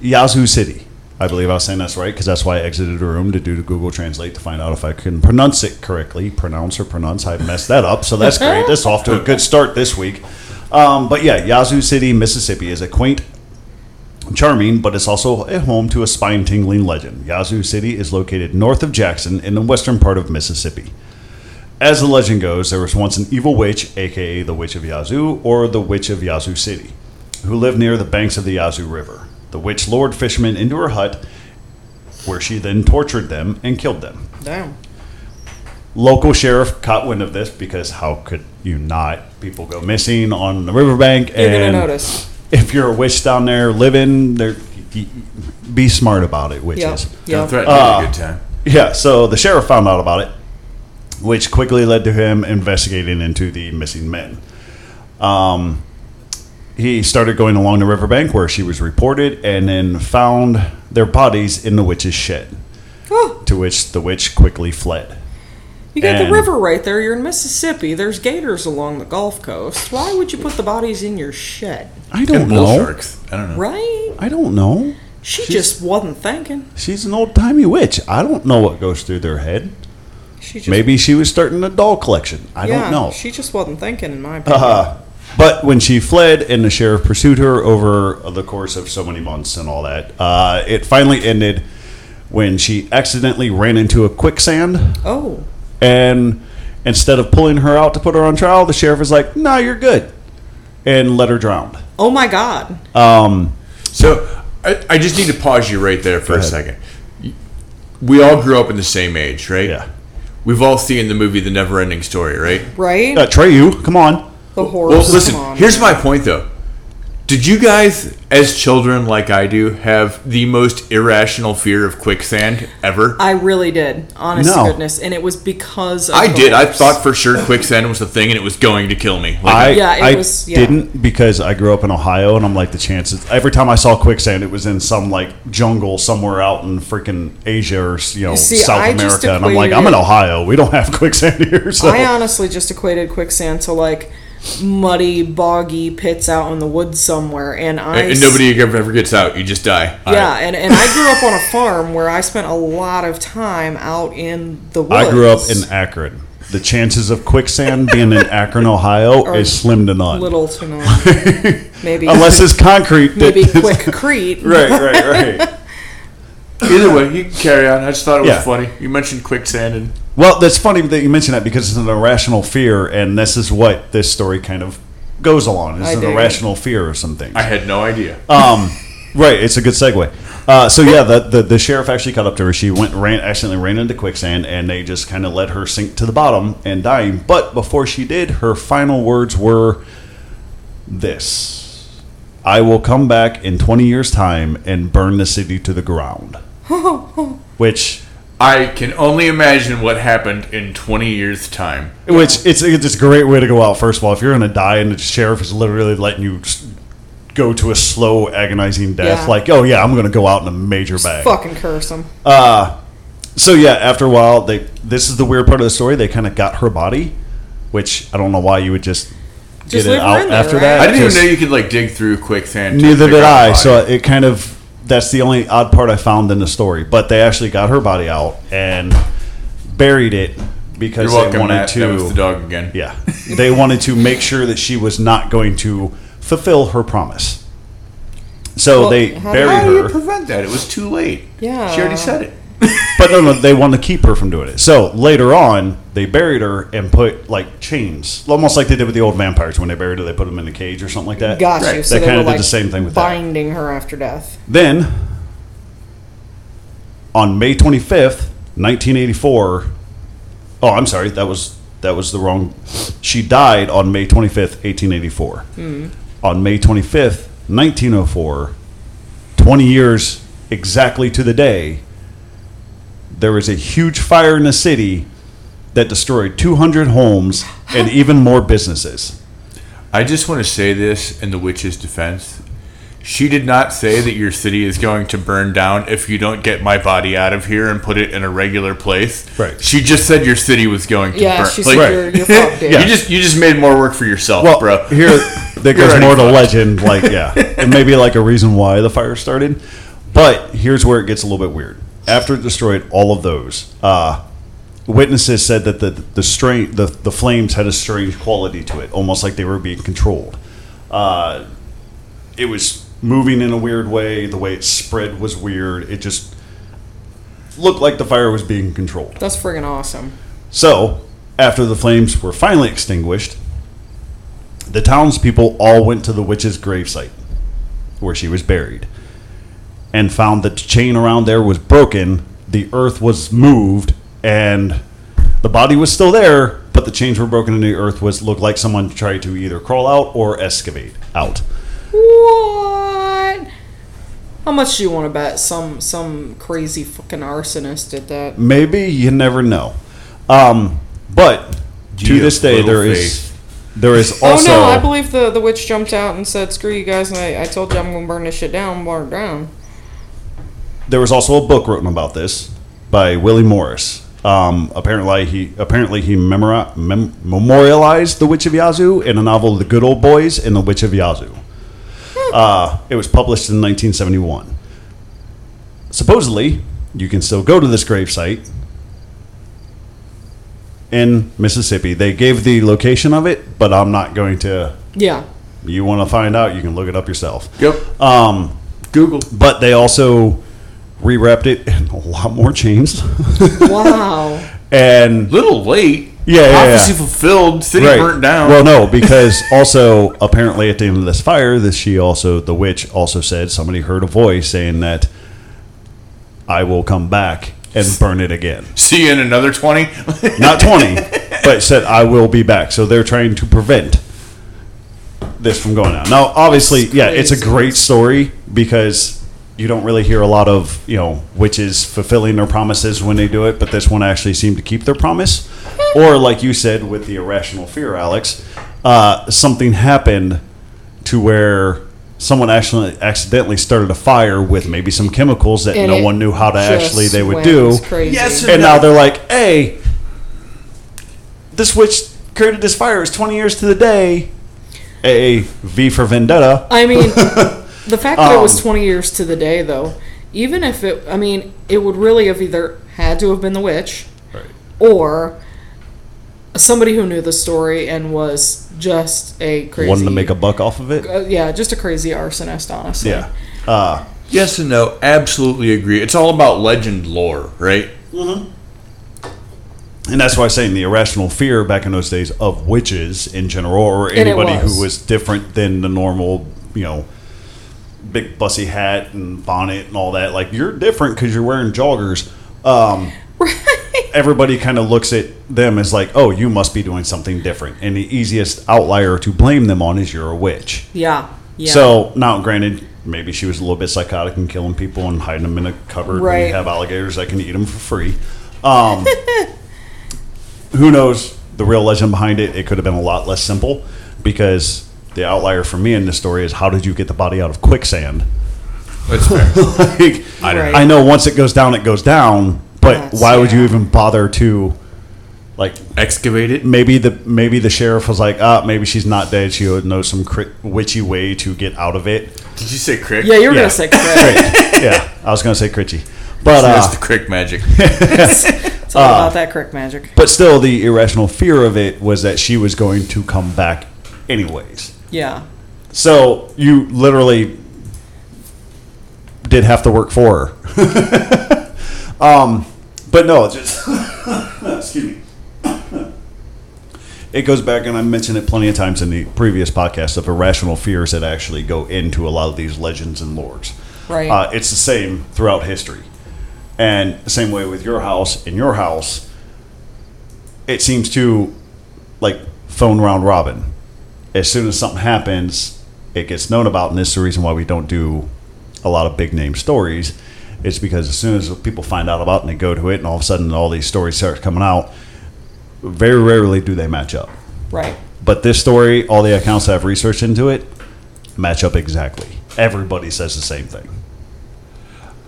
Yazoo City. I believe I was saying that's right because that's why I exited the room to do the Google Translate to find out if I can pronounce it correctly. Pronounce or pronounce. I messed that up, so that's great. That's off to a good start this week. Um, but yeah, Yazoo City, Mississippi is a quaint, charming, but it's also a home to a spine tingling legend. Yazoo City is located north of Jackson in the western part of Mississippi. As the legend goes, there was once an evil witch, aka the Witch of Yazoo, or the Witch of Yazoo City, who lived near the banks of the Yazoo River. The witch lured fishermen into her hut, where she then tortured them and killed them. Damn. Local sheriff caught wind of this because how could you not? People go missing on the riverbank, You're and gonna notice. If you're a witch down there living, there, y- y- be smart about it, witches. Yep. Don't Yep. threaten Uh, a good time. Yeah, so the sheriff found out about it, which quickly led to him investigating into the missing men. Um, he started going along the riverbank where she was reported and then found their bodies in the witch's shed, Oh, to which the witch quickly fled. You got And- the river right there. You're in Mississippi. There's gators along the Gulf Coast. Why would you put the bodies in your shed? I don't And bull know. sharks. I don't know. Right? I don't know. She She's- just wasn't thinking. She's an old timey witch. I don't know what goes through their head. She just Maybe she was starting a doll collection. I yeah, don't know. She just wasn't thinking, in my opinion. Uh, But when she fled and the sheriff pursued her over the course of so many months and all that, uh, it finally ended when she accidentally ran into a quicksand. Oh. And instead of pulling her out to put her on trial, the sheriff is like, "No, you're good," and let her drown. Oh my God. So I, I just need to pause you right there for a ahead. second. We all grew up in the same age, right? Yeah. We've all seen the movie The Never Ending Story, right? Right? Uh, you. come on. the horror. Well, listen, here's my point though. Did you guys, as children like I do, have the most irrational fear of quicksand ever? I really did. Honest to goodness. And it was because of I the did. I thought for sure quicksand was the thing and it was going to kill me. Like, I, Yeah, it I was- yeah. didn't because I grew up in Ohio, and I'm like the chances. Every time I saw quicksand, it was in some like jungle somewhere out in freaking Asia or you know See, South I America, and I'm like, I'm in Ohio. We don't have quicksand here. So I honestly just equated quicksand to like muddy, boggy pits out in the woods somewhere. And I. and nobody ever, ever gets out. You just die. Yeah, and, and I grew up on a farm where I spent a lot of time out in the woods. I grew up in Akron. The chances of quicksand being in Akron, Ohio, Are is slim to none. little to none. Maybe Unless it's concrete. maybe quick Crete. right, right, right. Either way, you can carry on. I just thought it was Yeah. funny. You mentioned quicksand and Well, that's funny that you mention that because it's an irrational fear, and this is what this story kind of goes along. It's I an dig it. irrational fear or something. I had no idea. Um, right, it's a good segue. Uh, so yeah, the, the the sheriff actually caught up to her. She went ran accidentally ran into quicksand, and they just kind of let her sink to the bottom and dying. But before she did, her final words were this: "I will come back in twenty years' time and burn the city to the ground." Which I can only imagine what happened in 20 years' time. Which it's it's a great way to go out. First of all, if you're gonna die and the sheriff is literally letting you go to a slow, agonizing death, Yeah. like, oh yeah, I'm gonna go out in a major bag. Fucking curse him. Uh, so yeah, after a while, they this is the weird part of the story. They kind of got her body, which I don't know why you would just, Just get it out there, after right? that. I didn't even know you could like dig through quicksand. Neither did I. So it kind of that's the only odd part I found in the story. But they actually got her body out and buried it because You're welcome, they wanted Matt. to. That was the dog again. Yeah. they wanted to make sure that she was not going to fulfill her promise. So Well, they how- buried How do you her. prevent that? It was too late. Yeah. She already said it. But no, no, they want to keep her from doing it. So later on, they buried her and put like chains, almost like they did with the old vampires when they buried her. They put them in a cage or something like that. Got you. Right. So They they kinda did like the same thing with that. her after death. Then, on May twenty fifth, nineteen eighty four. Oh, I'm sorry. That was that was the wrong. She died on May twenty fifth, eighteen eighty four. Hmm. On May twenty fifth, nineteen oh four, 20 years exactly to the day, there was a huge fire in the city that destroyed 200 homes and even more businesses. I just want to say this in the witch's defense. She did not say that your city is going to burn down if you don't get my body out of here and put it in a regular place. Right. She just said your city was going to Yeah, burn. she Like, said you're, you're fucked, dude. You just you just made more work for yourself, Well, bro. here that goes already more to legend, like yeah, and maybe like a reason why the fire started. But here's where it gets a little bit weird. After it destroyed all of those, uh, witnesses said that the the strain the, the flames had a strange quality to it, almost like they were being controlled. Uh, it was moving in a weird way. The way it spread was weird. It just looked like the fire was being controlled. That's friggin' awesome. So, after the flames were finally extinguished, the townspeople all went to the witch's gravesite where she was buried and found that the chain around there was broken, the earth was moved, and the body was still there, but the chains were broken and the earth was looked like someone tried to either crawl out or excavate out. What? How much do you want to bet some some crazy fucking arsonist did that? Maybe you never know. Um, but to You this day, little there is there is also oh no, I believe the, the witch jumped out and said, "Screw you guys!" And I, I told you I'm gonna burn this shit down, burn it down. There was also a book written about this by Willie Morris. Um, apparently, he apparently he memori- mem- memorialized the Witch of Yazoo in a novel, "The Good Old Boys" and "The Witch of Yazoo." Uh, it was published in 1971. Supposedly, you can still go to this gravesite in Mississippi. They gave the location of it, but I'm not going to Yeah. You want to find out, you can look it up yourself. Yep. Um, Google. but they also rewrapped it in a lot more chains. Wow. and Little late. Yeah, yeah, Prophecy yeah. fulfilled. City Right. burnt down. Well, no, because also apparently at the end of this fire, this she also the witch also said somebody heard a voice saying that I will come back and burn it again. See you in another twenty. Not twenty, but said I will be back. So they're trying to prevent this from going out. Now, obviously, yeah, it's a great story because you don't really hear a lot of you know witches fulfilling their promises when they do it, but this one actually seemed to keep their promise. Or like you said with the irrational fear, Alex, uh, something happened to where someone actually accidentally started a fire with maybe some chemicals that And no one knew how to actually they would do. Crazy. Yes, And now they're like, hey, this witch created this fire. It's 20 years to the day. A V for Vendetta. I mean, the fact that it was Um, 20 years to the day, though, even if it, I mean, it would really have either had to have been the witch or somebody who knew the story and was just a crazy. Wanted to make a buck off of it. Uh, yeah, just a crazy arsonist, honestly. Yeah. Uh, Yes and no. Absolutely agree. It's all about legend lore, right? Mhm. And that's why I'm saying the irrational fear back in those days of witches in general, or anybody was. who was different than the normal, you know, big bussy hat and bonnet and all that. Like you're different because you're wearing joggers. Um, Everybody kind of looks at them as like, oh, you must be doing something different, and the easiest outlier to blame them on is you're a witch. Yeah. Yeah. So now, granted, maybe she was a little bit psychotic and killing people and hiding them in a cupboard. Right. And have alligators that can eat them for free. Um, who knows the real legend behind it? It could have been a lot less simple because the outlier for me in this story is how did you get the body out of quicksand? That's fair. like, I don't Right. know. I know once it goes down, it goes down. But That's- why would you even bother to, like, Excavate it. maybe the maybe the sheriff was like, ah, maybe she's not dead. She would know some cri- witchy way to get out of it. Did you say crick? yeah, you were Yeah. going to say Chris. Great. yeah, I was gonna say critchy, but That's uh, the crick magic. It's all about that crick magic. but still, the irrational fear of it was that she was going to come back anyways. Yeah. So you literally did have to work for her. um, but no, just excuse me. It goes back, and I mentioned it plenty of times in the previous podcast of irrational fears that actually go into a lot of these legends and lores. Right. Uh, it's the same throughout history, and the same way with your house. In your house, it seems to like phone round robin. As soon as something happens, it gets known about, and this is the reason why we don't do a lot of big name stories. It's because as soon as people find out about it and they go to it, and all of a sudden all these stories start coming out, very rarely do they match up. Right. But this story, all the accounts that I've researched into it, match up exactly. Everybody says the same thing.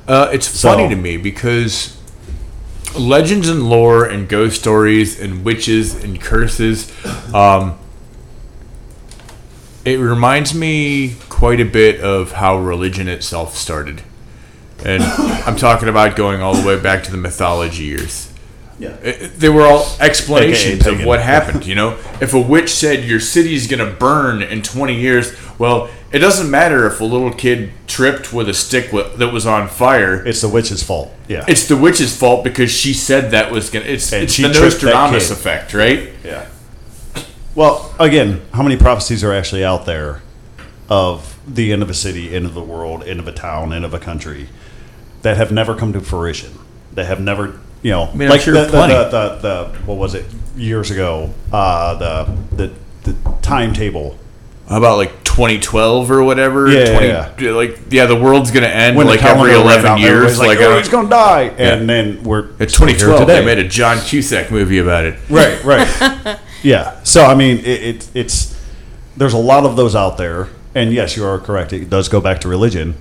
Uh, it's So- funny to me because legends and lore and ghost stories and witches and curses, um, it reminds me quite a bit of how religion itself started. And I'm talking about going all the way back to the mythology years. Yeah. Uh, it- they were all explanations AKA of what happened. You know, if a witch said your city's gonna burn in 20 years, well, it doesn't matter if a little kid tripped with a stick wi- that was on fire. It's the witch's fault. Yeah. It's the witch's fault because she said that was gonna. It's And it's she the Nostradamus effect, right? Yeah. Well, again, how many prophecies are actually out there of the end of a city, end of the world, end of a town, end of a country that have never come to fruition? That have never, you know, I'm like sure the, the, the, the, the what was it years ago? Uh, the the the timetable How about like 2012 or whatever? Yeah, 20, yeah, Like yeah, the world's gonna end when like every 11 out, years. Like, like, oh, don't- he's gonna die, Yeah. and then we're it's still here 2012. today. They made a John Cusack movie about it. Right, right. yeah. So I mean, it, it, it's there's a lot of those out there, and yes, you are correct. It does go back to religion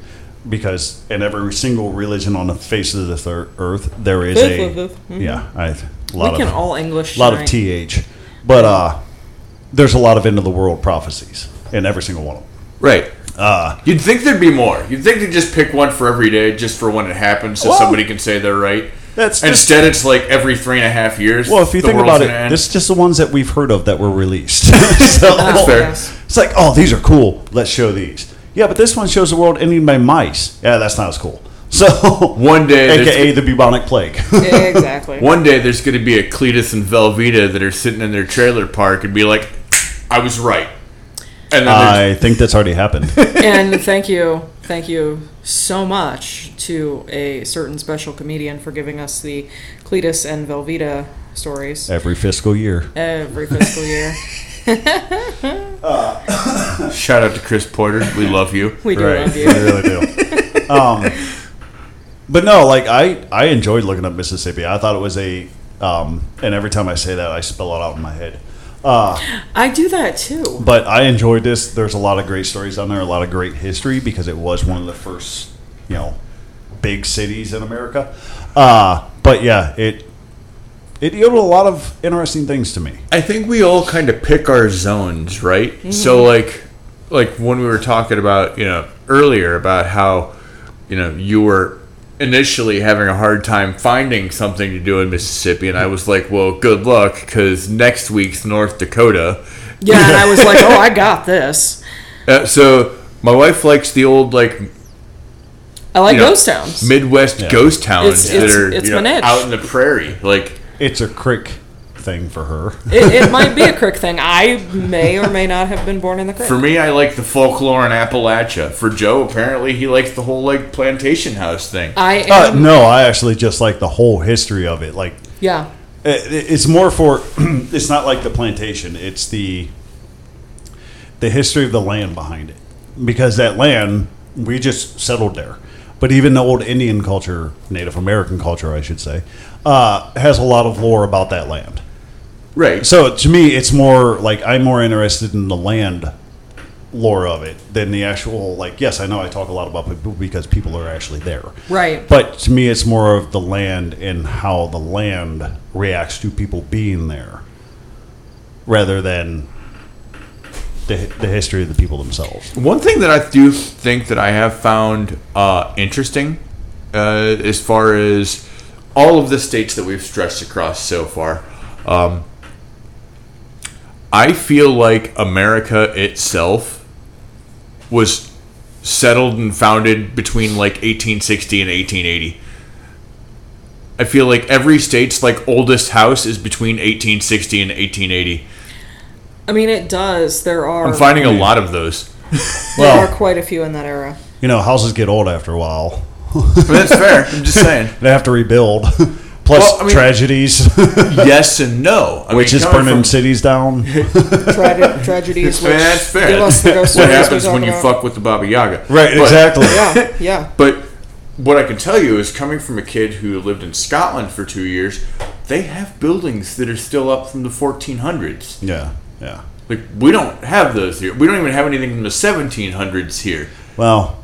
because in every single religion on the face of the thir- earth, there is a yeah. I, a lot we can of all English. a lot of th, but uh, there's a lot of end of the world prophecies in every single one of them. Right. Uh, You'd think there'd be more. You'd think they'd just pick one for every day, just for when it happens, so Well- somebody can say they're right. That's And just, Instead, it's like every three and a half years. well, if you think about it, gonna end. this is just the ones that we've heard of that were released. so, That's fair. It's like, oh, these are cool. Let's show these. Yeah, but this one shows the world ending by mice. Yeah, that's not as cool. So One day, aka the bubonic plague. exactly. One day there's going to be a Cletus and Velveeta that are sitting in their trailer park and be like, "I was right," and then I think that's already happened. and thank you, thank you so much to a certain special comedian for giving us the Cletus and Velveeta stories Every fiscal year. every fiscal year. shout out to Chris Porter, we love you. We do right. love We you. really do. um, but no, like I, I enjoyed looking up Mississippi. I thought it was a, um, and every time I say that, I spell it out in my head. Uh, I do that too. but I enjoyed this. There's a lot of great stories on there, a lot of great history because it was one of the first, you know, big cities in America. Uh, but yeah, it it yielded a lot of interesting things to me. I think we all kind of pick our zones, right? Mm-hmm. So like like when we were talking about, you know, earlier about how, you know, you were initially having a hard time finding something to do in Mississippi and I was like, "Well, good luck cuz next week's North Dakota." Yeah, and I was like, oh, I got this. Uh, so my wife likes the old like I like you know, ghost towns. Midwest Yeah. ghost towns It's- that it's- are it's you know, out in the prairie. Like It's a crick thing for her. it, it might be a crick thing. I may or may not have been born in the crick. for me, I like the folklore in Appalachia. For Joe, apparently he likes the whole like plantation house thing. I Uh, no, I actually just like the whole history of it. Like Yeah. It- It's more for. It's not like the plantation. It's the the history of the land behind it, because that land we just settled there. But even the old Indian culture, Native American culture, I should say, uh, has a lot of lore about that land. Right. So to me, it's more like I'm more interested in the land lore of it than the actual. Like, yes, I know I talk a lot about people because people are actually there. Right. But to me, it's more of the land and how the land reacts to people being there, rather than the, the history of the people themselves. One thing that I do think that I have found uh, interesting, uh, as far as all of the states that we've stretched across so far, um, I feel like America itself was settled and founded between like 1860 and 1880. I feel like every state's like oldest house is between 1860 and 1880. I mean, it does. There are. I'm finding a hmm. lot of those. there are Well, quite a few in that era. you know, houses get old after a while. But that's fair. I'm just saying. They have to rebuild. Plus Well, I mean- tragedies, yes and no. I which mean, is burning from- cities down. Trage- tragedies. Which That's fair. Give us the what happens when you about. fuck with the Baba Yaga? right, But- exactly. Yeah, yeah. But what I can tell you is, coming from a kid who lived in Scotland for two years, they have buildings that are still up from the 1400s. Yeah, yeah. Like we don't have those here. We don't even have anything from the 1700s here, Well,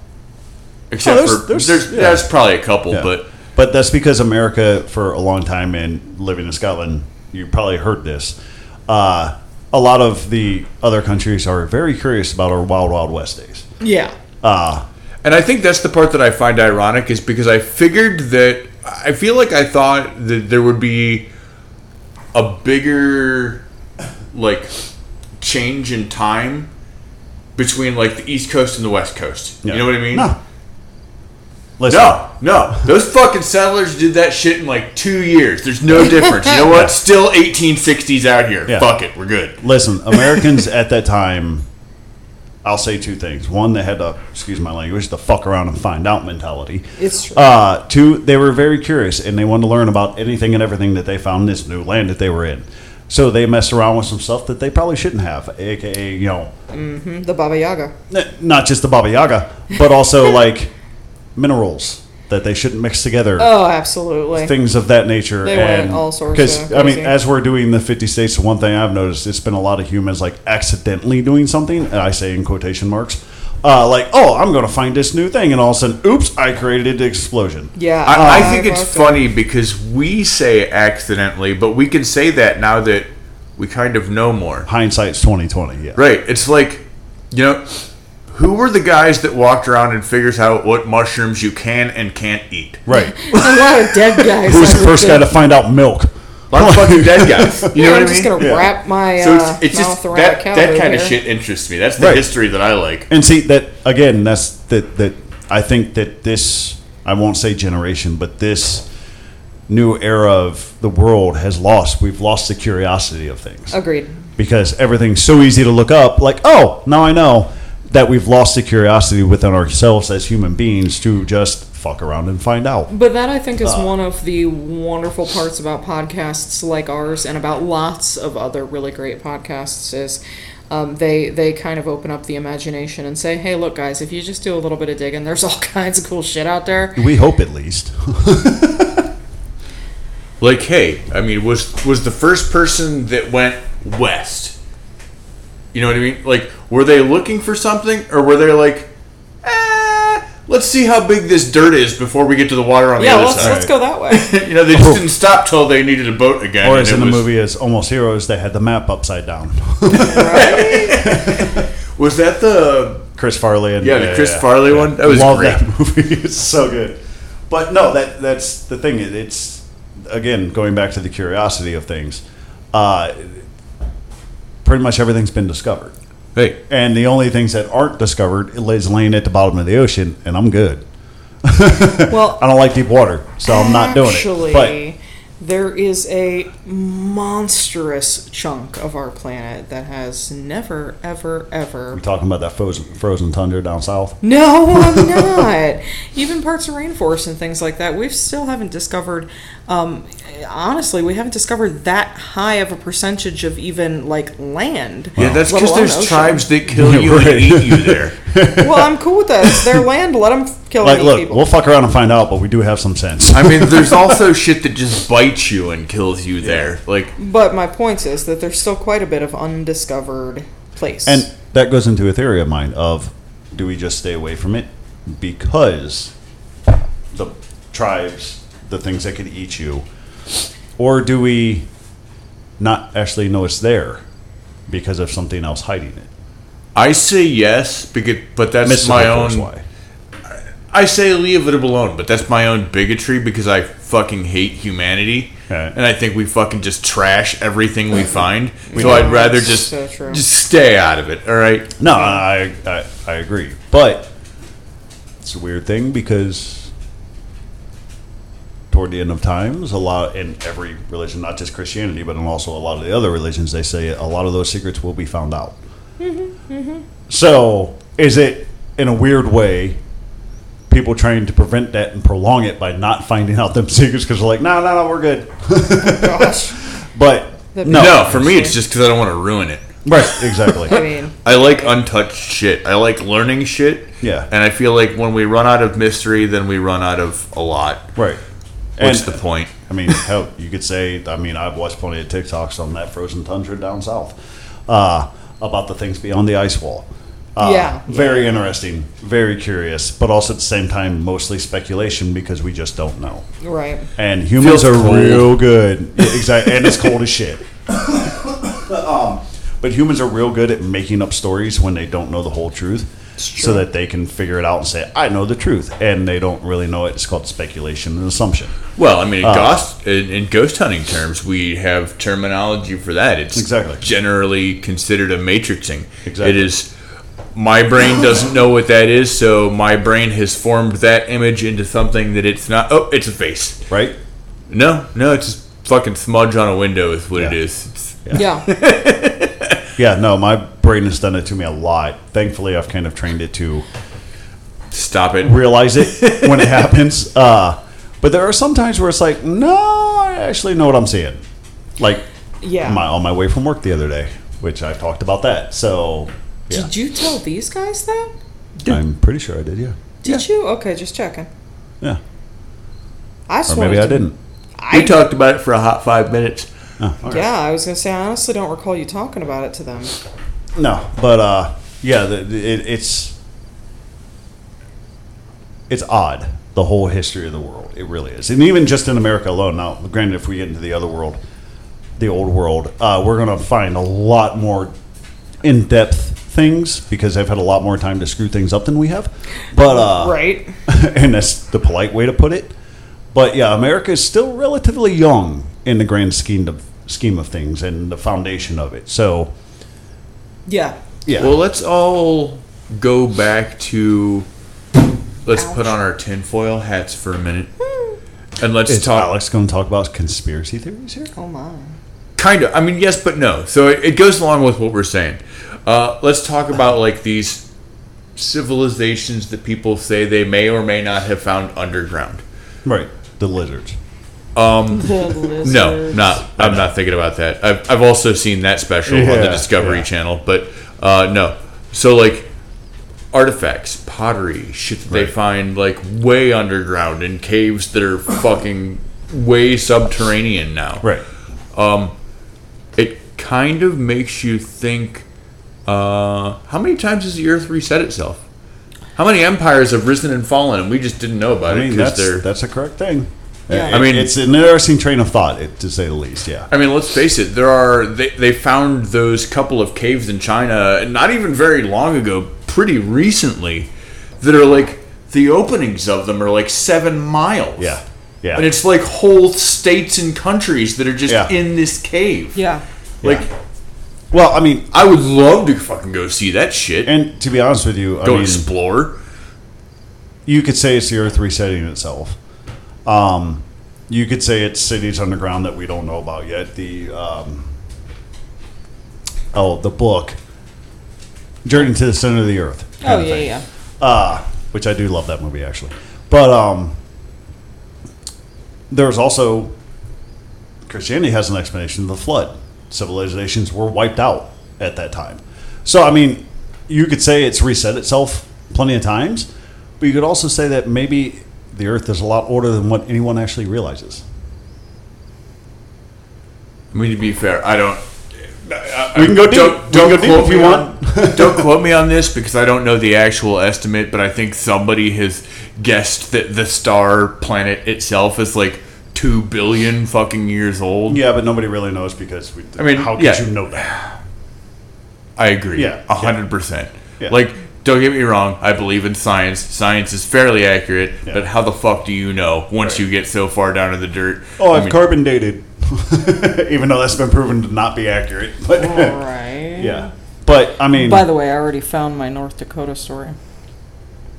except Oh, there's- for there's- there's, yeah. there's probably a couple, Yeah. but But that's because America, for a long time and living in Scotland, you probably heard this. Uh, a lot of the other countries are very curious about our Wild Wild West days. Yeah. Uh, And I think that's the part that I find ironic is because I figured that I feel like I thought that there would be a bigger like change in time between like the East Coast and the West Coast. You know what I mean? No. Listen, No, no. Those fucking settlers did that shit in like two years. There's no difference. You know what? Still 1860s out here. Yeah. Fuck it. We're good. listen. Americans at that time, I'll say two things. One, they had to, excuse my language, the fuck around and find out mentality. It's true. Uh, two, they were very curious and they wanted to learn about anything and everything that they found in this new land that they were in. So they messed around with some stuff that they probably shouldn't have, aka, you know, the Baba Yaga. Not just the Baba Yaga, but also like minerals that they shouldn't mix together, Oh, absolutely. things of that nature. They went and all sorts Because I mean, as we're doing the fifty states, one thing I've noticed it's been a lot of humans like accidentally doing something, and I say in quotation marks. Uh, like, oh, I'm going to find this new thing, and all of a sudden, oops, I created an explosion. yeah. I, I think it's fucked it. funny because we say accidentally, but we can say that now that we kind of know more. Hindsight's twenty twenty. Yeah, Right. It's like, you know, who were the guys that walked around and figures out what mushrooms you can and can't eat? Right. A lot of dead guys. Who's I the first guy to find out milk? A lot of fucking dead guys. You Yeah, know what I'm I just gonna Yeah. wrap my So uh, it's, it's mouth just around that, a cow that over kind of shit interests me. That's the Right. history that I like. And see that again. That's that. That I think that this. I won't say generation, but this new era of the world has lost. We've lost the curiosity of things Agreed. because everything's so easy to look up. Like, oh, now I know that we've lost the curiosity within ourselves as human beings to just fuck around and find out. But that I think is Uh. one of the wonderful parts about podcasts like ours and about lots of other really great podcasts is um, they they kind of open up the imagination and say, hey, look, guys, if you just do a little bit of digging, there's all kinds of cool shit out there. We hope at least. Like, hey, I mean, was was the first person that went west? You know what I mean? Like, were they looking for something, or were they like, eh, let's see how big this dirt is before we get to the water on the Yeah, other let's side? let's go that way. you know, they just didn't stop till they needed a boat again. or as in the was- movie as Almost Heroes, they had the map upside down. Was that the Chris Farley and Yeah, the Chris Farley one? That was Love great. that movie. It's so good. But no, that that's the thing. It's again going back to the curiosity of things. Uh, pretty much everything's been discovered, hey? and the only things that aren't discovered is laying at the bottom of the ocean, and I'm good. Well, I don't like deep water, so I'm not doing Actually, it. But there is a monstrous chunk of our planet that has never, ever, ever. we're talking about that frozen, frozen tundra down south. No, I'm not. Even parts of rainforest and things like that, we still haven't discovered. Um, honestly, we haven't discovered that high of a percentage of even like land. Yeah, that's because there's ocean. tribes that kill you Right. and eat you there. Well, I'm cool with that. It's their land. Let them kill Like, look, people. we'll fuck around and find out, but we do have some sense. I mean, there's also shit that just bites you and kills you there. Like, but my point is that there's still quite a bit of undiscovered place. And that goes into a theory of mine of do we just stay away from it because the tribes, the things that could eat you, or do we not actually know it's there because of something else hiding it? I say yes, because, but that's Mystical my own. why. I say leave it alone, but that's my own bigotry because I fucking hate humanity, Right. and I think we fucking just trash everything we find. so do. I'd rather That's just so just stay out of it. All right. No, I, I I agree, but it's a weird thing because toward the end of times, a lot in every religion, not just Christianity, but in also a lot of the other religions, they say a lot of those secrets will be found out. So, is it in a weird way? People trying to prevent that and prolong it by not finding out them secrets because they're like, no, no, no, we're good. Gosh. But no, No, for me it's just because I don't want to ruin it. right, exactly. I mean, I like untouched shit. I like learning shit. Yeah. And I feel like when we run out of mystery, then we run out of a lot. right. What's And- the point? I mean, hell, you could say. I mean, I've watched plenty of TikToks on that frozen tundra down south uh, about the things beyond the ice wall. Uh, Yeah. very interesting, very curious, but also at the same time mostly speculation because we just don't know. right. And humans Feels are cold. real good, Yeah, exactly, and it's cold as shit. um, but humans are real good at making up stories when they don't know the whole truth, so that they can figure it out and say, "I know the truth," and they don't really know it. It's called speculation and assumption. Well, I mean, in, Uh, ghost, in, in ghost hunting terms, we have terminology for that. It's Exactly. generally considered a matrixing. Exactly. It is. My brain doesn't know what that is, so my brain has formed that image into something that it's not. Oh, it's a face. Right? No, no, it's just fucking smudge on a window is what Yeah. is. It's, Yeah. Yeah, no, my brain has done it to me a lot. Thankfully, I've kind of trained it to stop it. realize it when it happens. Uh, but there are some times where it's like, no, I actually know what I'm seeing. Like, Yeah. my, on my way from work the other day, which I've talked about that. So, yeah, Did you tell these guys that? I'm pretty sure I did. Yeah, Did you? Okay, just checking. yeah, I or swear maybe I didn't. I, we talked about it for a hot five minutes. Oh, all right. yeah, I was gonna say I honestly don't recall you talking about it to them. No, but uh, yeah, the, the- it, it's it's odd the whole history of the world. It really is, and even just in America alone. Now, granted, if we get into the other world, the old world, uh, we're gonna find a lot more in-depth things because they've had a lot more time to screw things up than we have. But uh, Right. and that's the polite way to put it. But yeah, America is still relatively young in the grand scheme of scheme of things and the foundation of it. So Yeah. yeah, Well, let's all go back to. Let's put on our tinfoil hats for a minute, and let's is talk. Alex going to talk about conspiracy theories here? Oh my. Kind of. I mean, yes, but no. So it, it goes along with what we're saying. Uh, let's talk about like these civilizations that people say they may or may not have found underground. Right, the lizards. The No, not. I'm not thinking about that. I've, I've also seen that special on the Discovery yeah. Channel, but uh, no. So like artifacts, pottery, shit that they find like way underground in caves that are fucking way subterranean now. Right. Um, it kind of makes you think. Uh, how many times has the Earth reset itself? How many empires have risen and fallen, and we just didn't know about I it mean, because that's they're that's a correct thing. Yeah. I mean- it's an interesting train of thought, it- to say the least. Yeah. I mean, let's face it. There are they, they found those couple of caves in China, not even very long ago, pretty recently, that are like the openings of them are like seven miles. Yeah. Yeah. and it's like whole states and countries that are just Yeah. in this cave. Yeah. Like, well, I mean, I would love to fucking go see that shit. and to be honest with you, I go mean, explore. you could say it's the Earth resetting itself. Um, you could say it's cities underground that we don't know about yet. The um, oh, the book, Journey to the Center of the Earth. Oh yeah, yeah. uh, which I do love that movie actually. But um, there's also Christianity has an explanation of the flood. Civilizations were wiped out at that time. So I mean, you could say it's reset itself plenty of times, but you could also say that maybe the Earth is a lot older than what anyone actually realizes. I mean, to be fair, I don't. We can go deep. Don't, don't go deep quote if you me want. on- don't quote me on this because I don't know the actual estimate, but I think somebody has guessed that the star planet itself is like two billion fucking years old. Yeah, but nobody really knows because we. I mean, how could yeah. you know that? I agree. Yeah, a hundred percent. Yeah. Like, don't get me wrong. I believe in science. Science is fairly accurate, Yeah. but how the fuck do you know once Right. you get so far down in the dirt? Oh, I I've mean, carbon dated, even though that's been proven to not be accurate. But All right. yeah, but I mean, By the way, I already found my North Dakota story.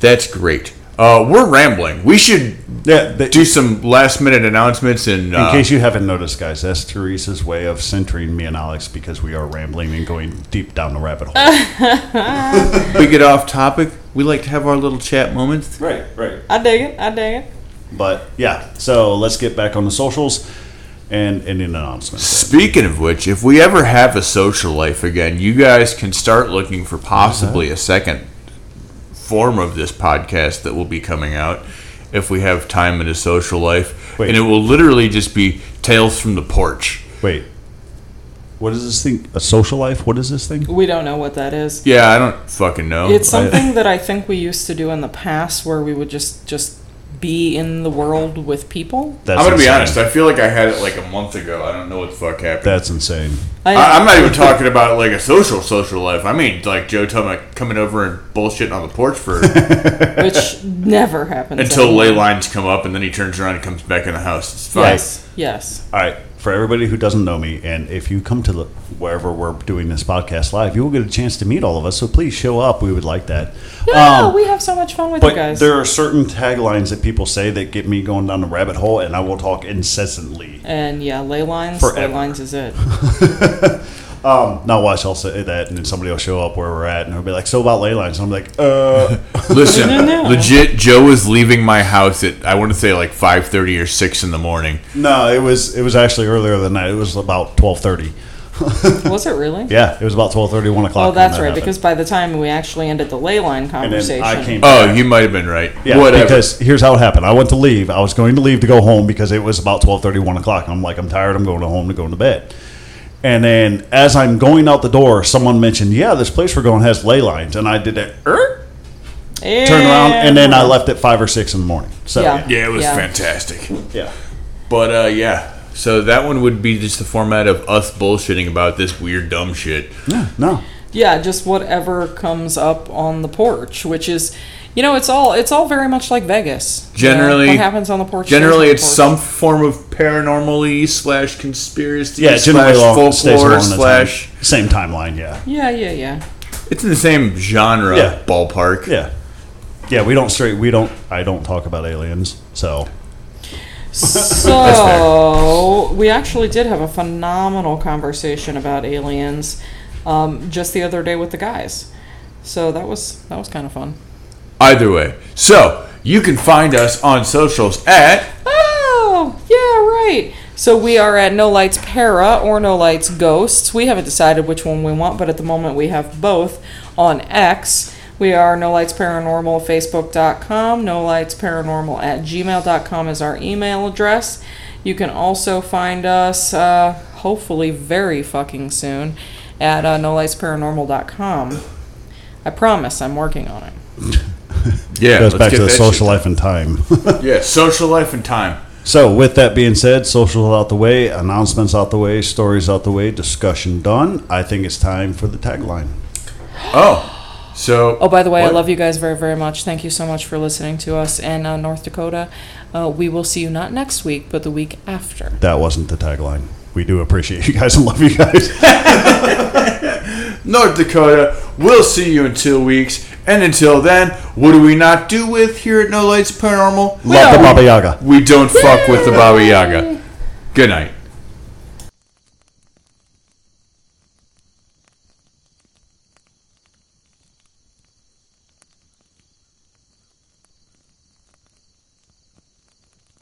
that's great. Uh, we're rambling. We should yeah, the, do some last minute announcements and in uh, case you haven't noticed, guys, that's Teresa's way of centering me and Alex because we are rambling and going deep down the rabbit hole. we get off topic. We like to have our little chat moments. right, right. I dig it. I dig it. But yeah, so let's get back on the socials and ending announcements. Speaking of which, if we ever have a social life again, you guys can start looking for possibly a second form of this podcast that will be coming out if we have time in a social life. Wait. And it will literally just be Tales from the Porch. Wait, what is this thing? A social life? What is this thing? We don't know what that is. Yeah, I don't fucking know. It's I- something that I think we used to do in the past, where we would just just be in the world with people. That's I'm gonna be insane. honest. I feel like I had it like a month ago. I don't know what the fuck happened. That's insane. I, I, I'm not even talking about like a social social life. I mean like Joe Toma coming over and bullshitting on the porch for which never happens until anymore. ley lines come up, and then he turns around and comes back in the house. It's fine. Yes, yes. All right, for everybody who doesn't know me, and if you come to the wherever we're doing this podcast live, you will get a chance to meet all of us. So please show up. We would like that. Yeah, Um, we have so much fun with you But guys. there are certain taglines that people say that get me going down the rabbit hole, and I will talk incessantly. and yeah, ley lines. Ley Forever. lines is it. Now watch, I'll say that, and then somebody will show up where we're at, and they'll be like, "So about ley lines?" And I'm like, "Uh, Listen, No, no, no. legit. Joe was leaving my house at I want to say like five thirty or six in the morning. no." It was it was actually earlier than that. It was about twelve thirty. Was it really? Yeah, it was about 12:30, 1 o'clock. Oh, that's that right. happened. Because by the time we actually ended the ley line conversation, then I came. Oh, you might have been right. Yeah, Whatever. because here's how it happened. I went to leave. I was going to leave to go home because it was about 12:30, 1 o'clock. I'm like, I'm tired. I'm going to home to go to bed. And then as I'm going out the door, someone mentioned, "Yeah, this place we're going has ley lines," and I did that. Er, turn around, and then I left at five or six in the morning. So Yeah. yeah, it was Yeah. fantastic. yeah. But uh, yeah, so that one would be just the format of us bullshitting about this weird dumb shit. Yeah, no. yeah, just whatever comes up on the porch, which is, you know, it's all it's all very much like Vegas. You know, Generally, what happens on the porch. Generally, stays it's on the some form of paranormally slash conspiracy Yeah, generally slash along, stays folklore along the slash. time, same timeline. Yeah. Yeah, yeah, yeah. It's in the same genre Yeah. ballpark. yeah, yeah. We don't straight. We don't. I don't talk about aliens. So So we actually did have a phenomenal conversation about aliens um, just the other day with the guys. So that was that was kind of fun. Either way, so you can find us on socials at Oh, yeah, right. So we are at No Lights Para or No Lights Ghosts. We haven't decided which one we want, but at the moment we have both on X. We are No Lights Paranormal Facebook.com. No Lights Paranormal at gmail.com is our email address. You can also find us, uh, hopefully very fucking soon, at uh, No Lights Paranormal.com. I promise I'm working on it. yeah. goes let's back get to the that social shit life and time. Yeah, social life and time. so with that being said, social out the way, announcements out the way, stories out the way, discussion done. I think it's time for the tagline. Oh, so Oh, by the way, I What? love you guys very, very much. Thank you so much for listening to us. in uh, North Dakota, uh, we will see you not next week, but the week after. That wasn't the tagline. We do appreciate you guys and love you guys. North Dakota. We'll see you in two weeks. And until then, what do we not do with here at No Lights Paranormal? love the Baba Yaga. We don't fuck with the Baba Yaga. Good night.